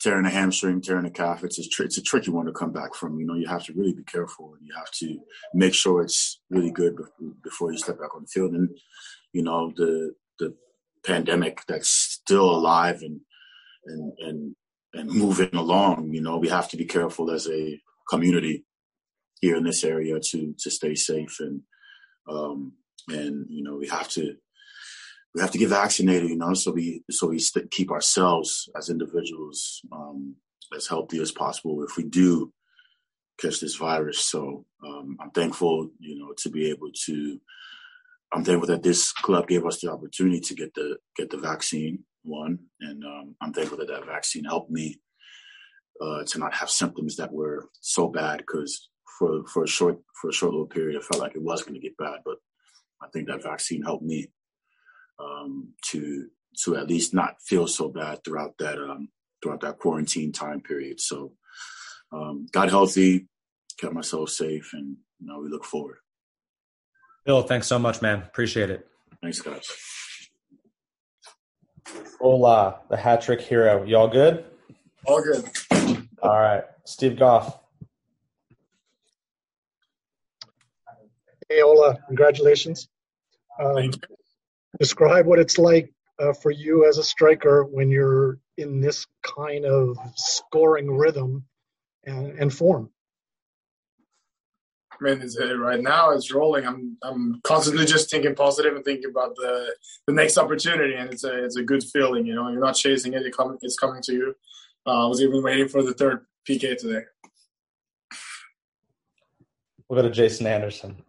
tearing a hamstring, tearing a calf, it's a tr- it's a tricky one to come back from. You know, you have to really be careful and you have to make sure it's really good before you step back on the field. And you know the the pandemic that's still alive and and and and moving along. You know, we have to be careful as a community here in this area to to stay safe and um, and you know we have to we have to get vaccinated. You know, so we so we st- keep ourselves as individuals um, as healthy as possible if we do catch this virus. So um, I'm thankful, you know, to be able to. I'm thankful that this club gave us the opportunity to get the get the vaccine one, and um, I'm thankful that that vaccine helped me uh, to not have symptoms that were so bad. Because for for a short for a short little period, I felt like it was going to get bad, but I think that vaccine helped me um, to to at least not feel so bad throughout that um, throughout that quarantine time period. So um, got healthy, kept myself safe, and you know we look forward. Bill, thanks so much, man. Appreciate it. Thanks, guys. Hola, the hat trick hero. Y'all good? All good. All right. Steve Goff. Hey, Ola, congratulations. Um, describe what it's like uh, for you as a striker when you're in this kind of scoring rhythm and, and form. I mean, uh, right now it's rolling. I'm I'm constantly just thinking positive and thinking about the the next opportunity, and it's a it's a good feeling. You know, you're not chasing it; it come, it's coming to you. Uh, I was even waiting for the third PK today. We'll go to Jason Anderson.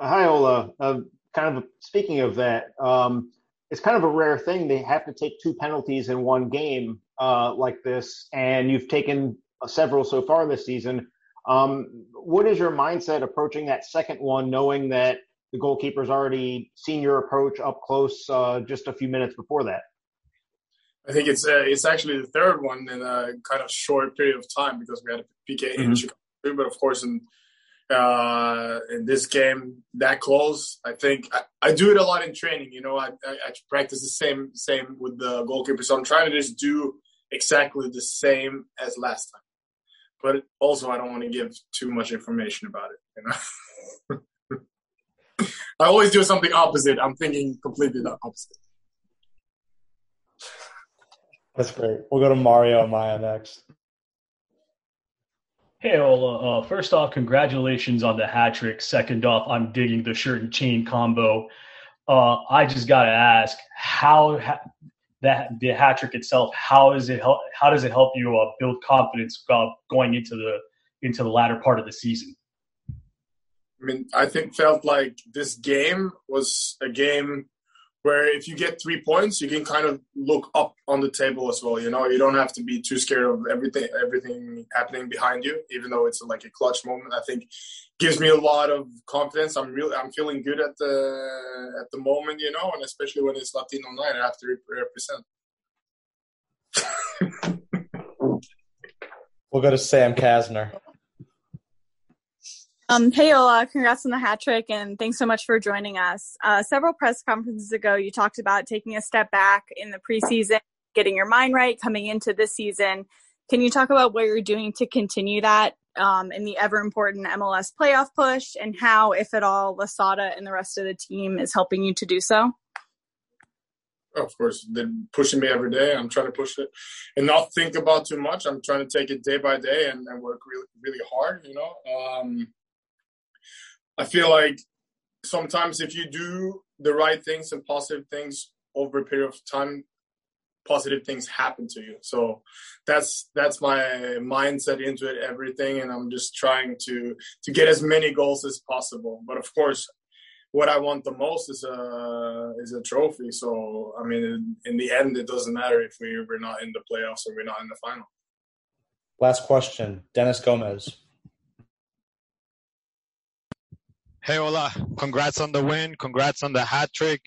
Hi, Ola. Uh, kind of speaking of that, um, it's kind of a rare thing. They have to take two penalties in one game uh, like this, and you've taken several so far this season. Um, what is your mindset approaching that second one, knowing that the goalkeeper's already seen your approach up close uh, just a few minutes before that? I think it's uh, it's actually the third one in a kind of short period of time because we had a PK mm-hmm. in Chicago, but of course in uh, in this game that close, I think I, I, do it a lot in training. You know, I, I, I practice the same same with the goalkeeper, so I'm trying to just do exactly the same as last time but also I don't want to give too much information about it. You know, (laughs) I always do something opposite. I'm thinking completely the opposite. That's great. We'll go to Mario Amaya next. Hey, Ola. Uh, first off, congratulations on the hat trick. Second off, I'm digging the shirt and chain combo. Uh, I just got to ask, how ha- that the hat trick itself, how does it help? How does it help you uh, build confidence uh, going into the into the latter part of the season? I mean, I think felt like this game was a game where if you get three points, you can kind of look up on the table as well. You know, you don't have to be too scared of everything everything happening behind you, even though it's like a clutch moment. I think gives me a lot of confidence. I'm really I'm feeling good at the at the moment, you know, and especially when it's Latino night, I have to represent. we'll go to Sam Kasner. Um, hey Ola, congrats on the hat trick and thanks so much for joining us. Uh, several press conferences ago, you talked about taking a step back in the preseason, getting your mind right coming into this season. Can you talk about what you're doing to continue that um, in the ever important MLS playoff push and how, if at all, Losada and the rest of the team is helping you to do so? Of course, they're pushing me every day. I'm trying to push it and not think about too much. I'm trying to take it day by day and, and work really, really hard, you know. Um, I feel like sometimes if you do the right things and positive things over a period of time, positive things happen to you. So that's that's my mindset into it, everything, and I'm just trying to to get as many goals as possible. But of course, what I want the most is a is a trophy. So I mean, in, in the end, it doesn't matter if we we're not in the playoffs or we're not in the final. Last question, Dennis Gomez. Hey, Ola, congrats on the win. Congrats on the hat trick.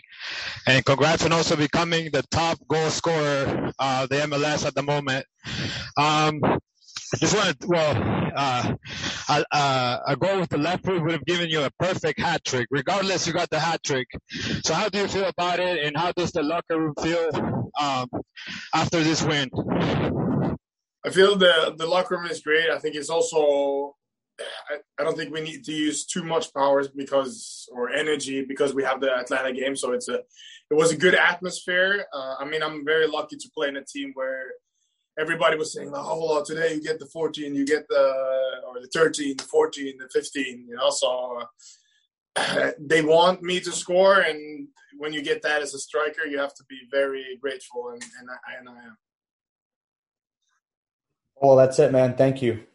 And congrats on also becoming the top goal scorer uh, the MLS at the moment. Um, I just wanted, well, uh, a, a, a, goal with the left foot would have given you a perfect hat trick. Regardless, you got the hat trick. So, how do you feel about it, and how does the locker room feel um, after this win? I feel the the locker room is great. I think it's also I, I, don't think we need to use too much powers because or energy because we have the Atlanta game. So it's a it was a good atmosphere. Uh, I mean, I'm very lucky to play in a team where everybody was saying, "Oh, well, today you get the 14, you get the or the 13, the 14, the 15." You know, so uh, (sighs) they want me to score, and when you get that as a striker, you have to be very grateful, and and I, and I am. Well, that's it, man. Thank you.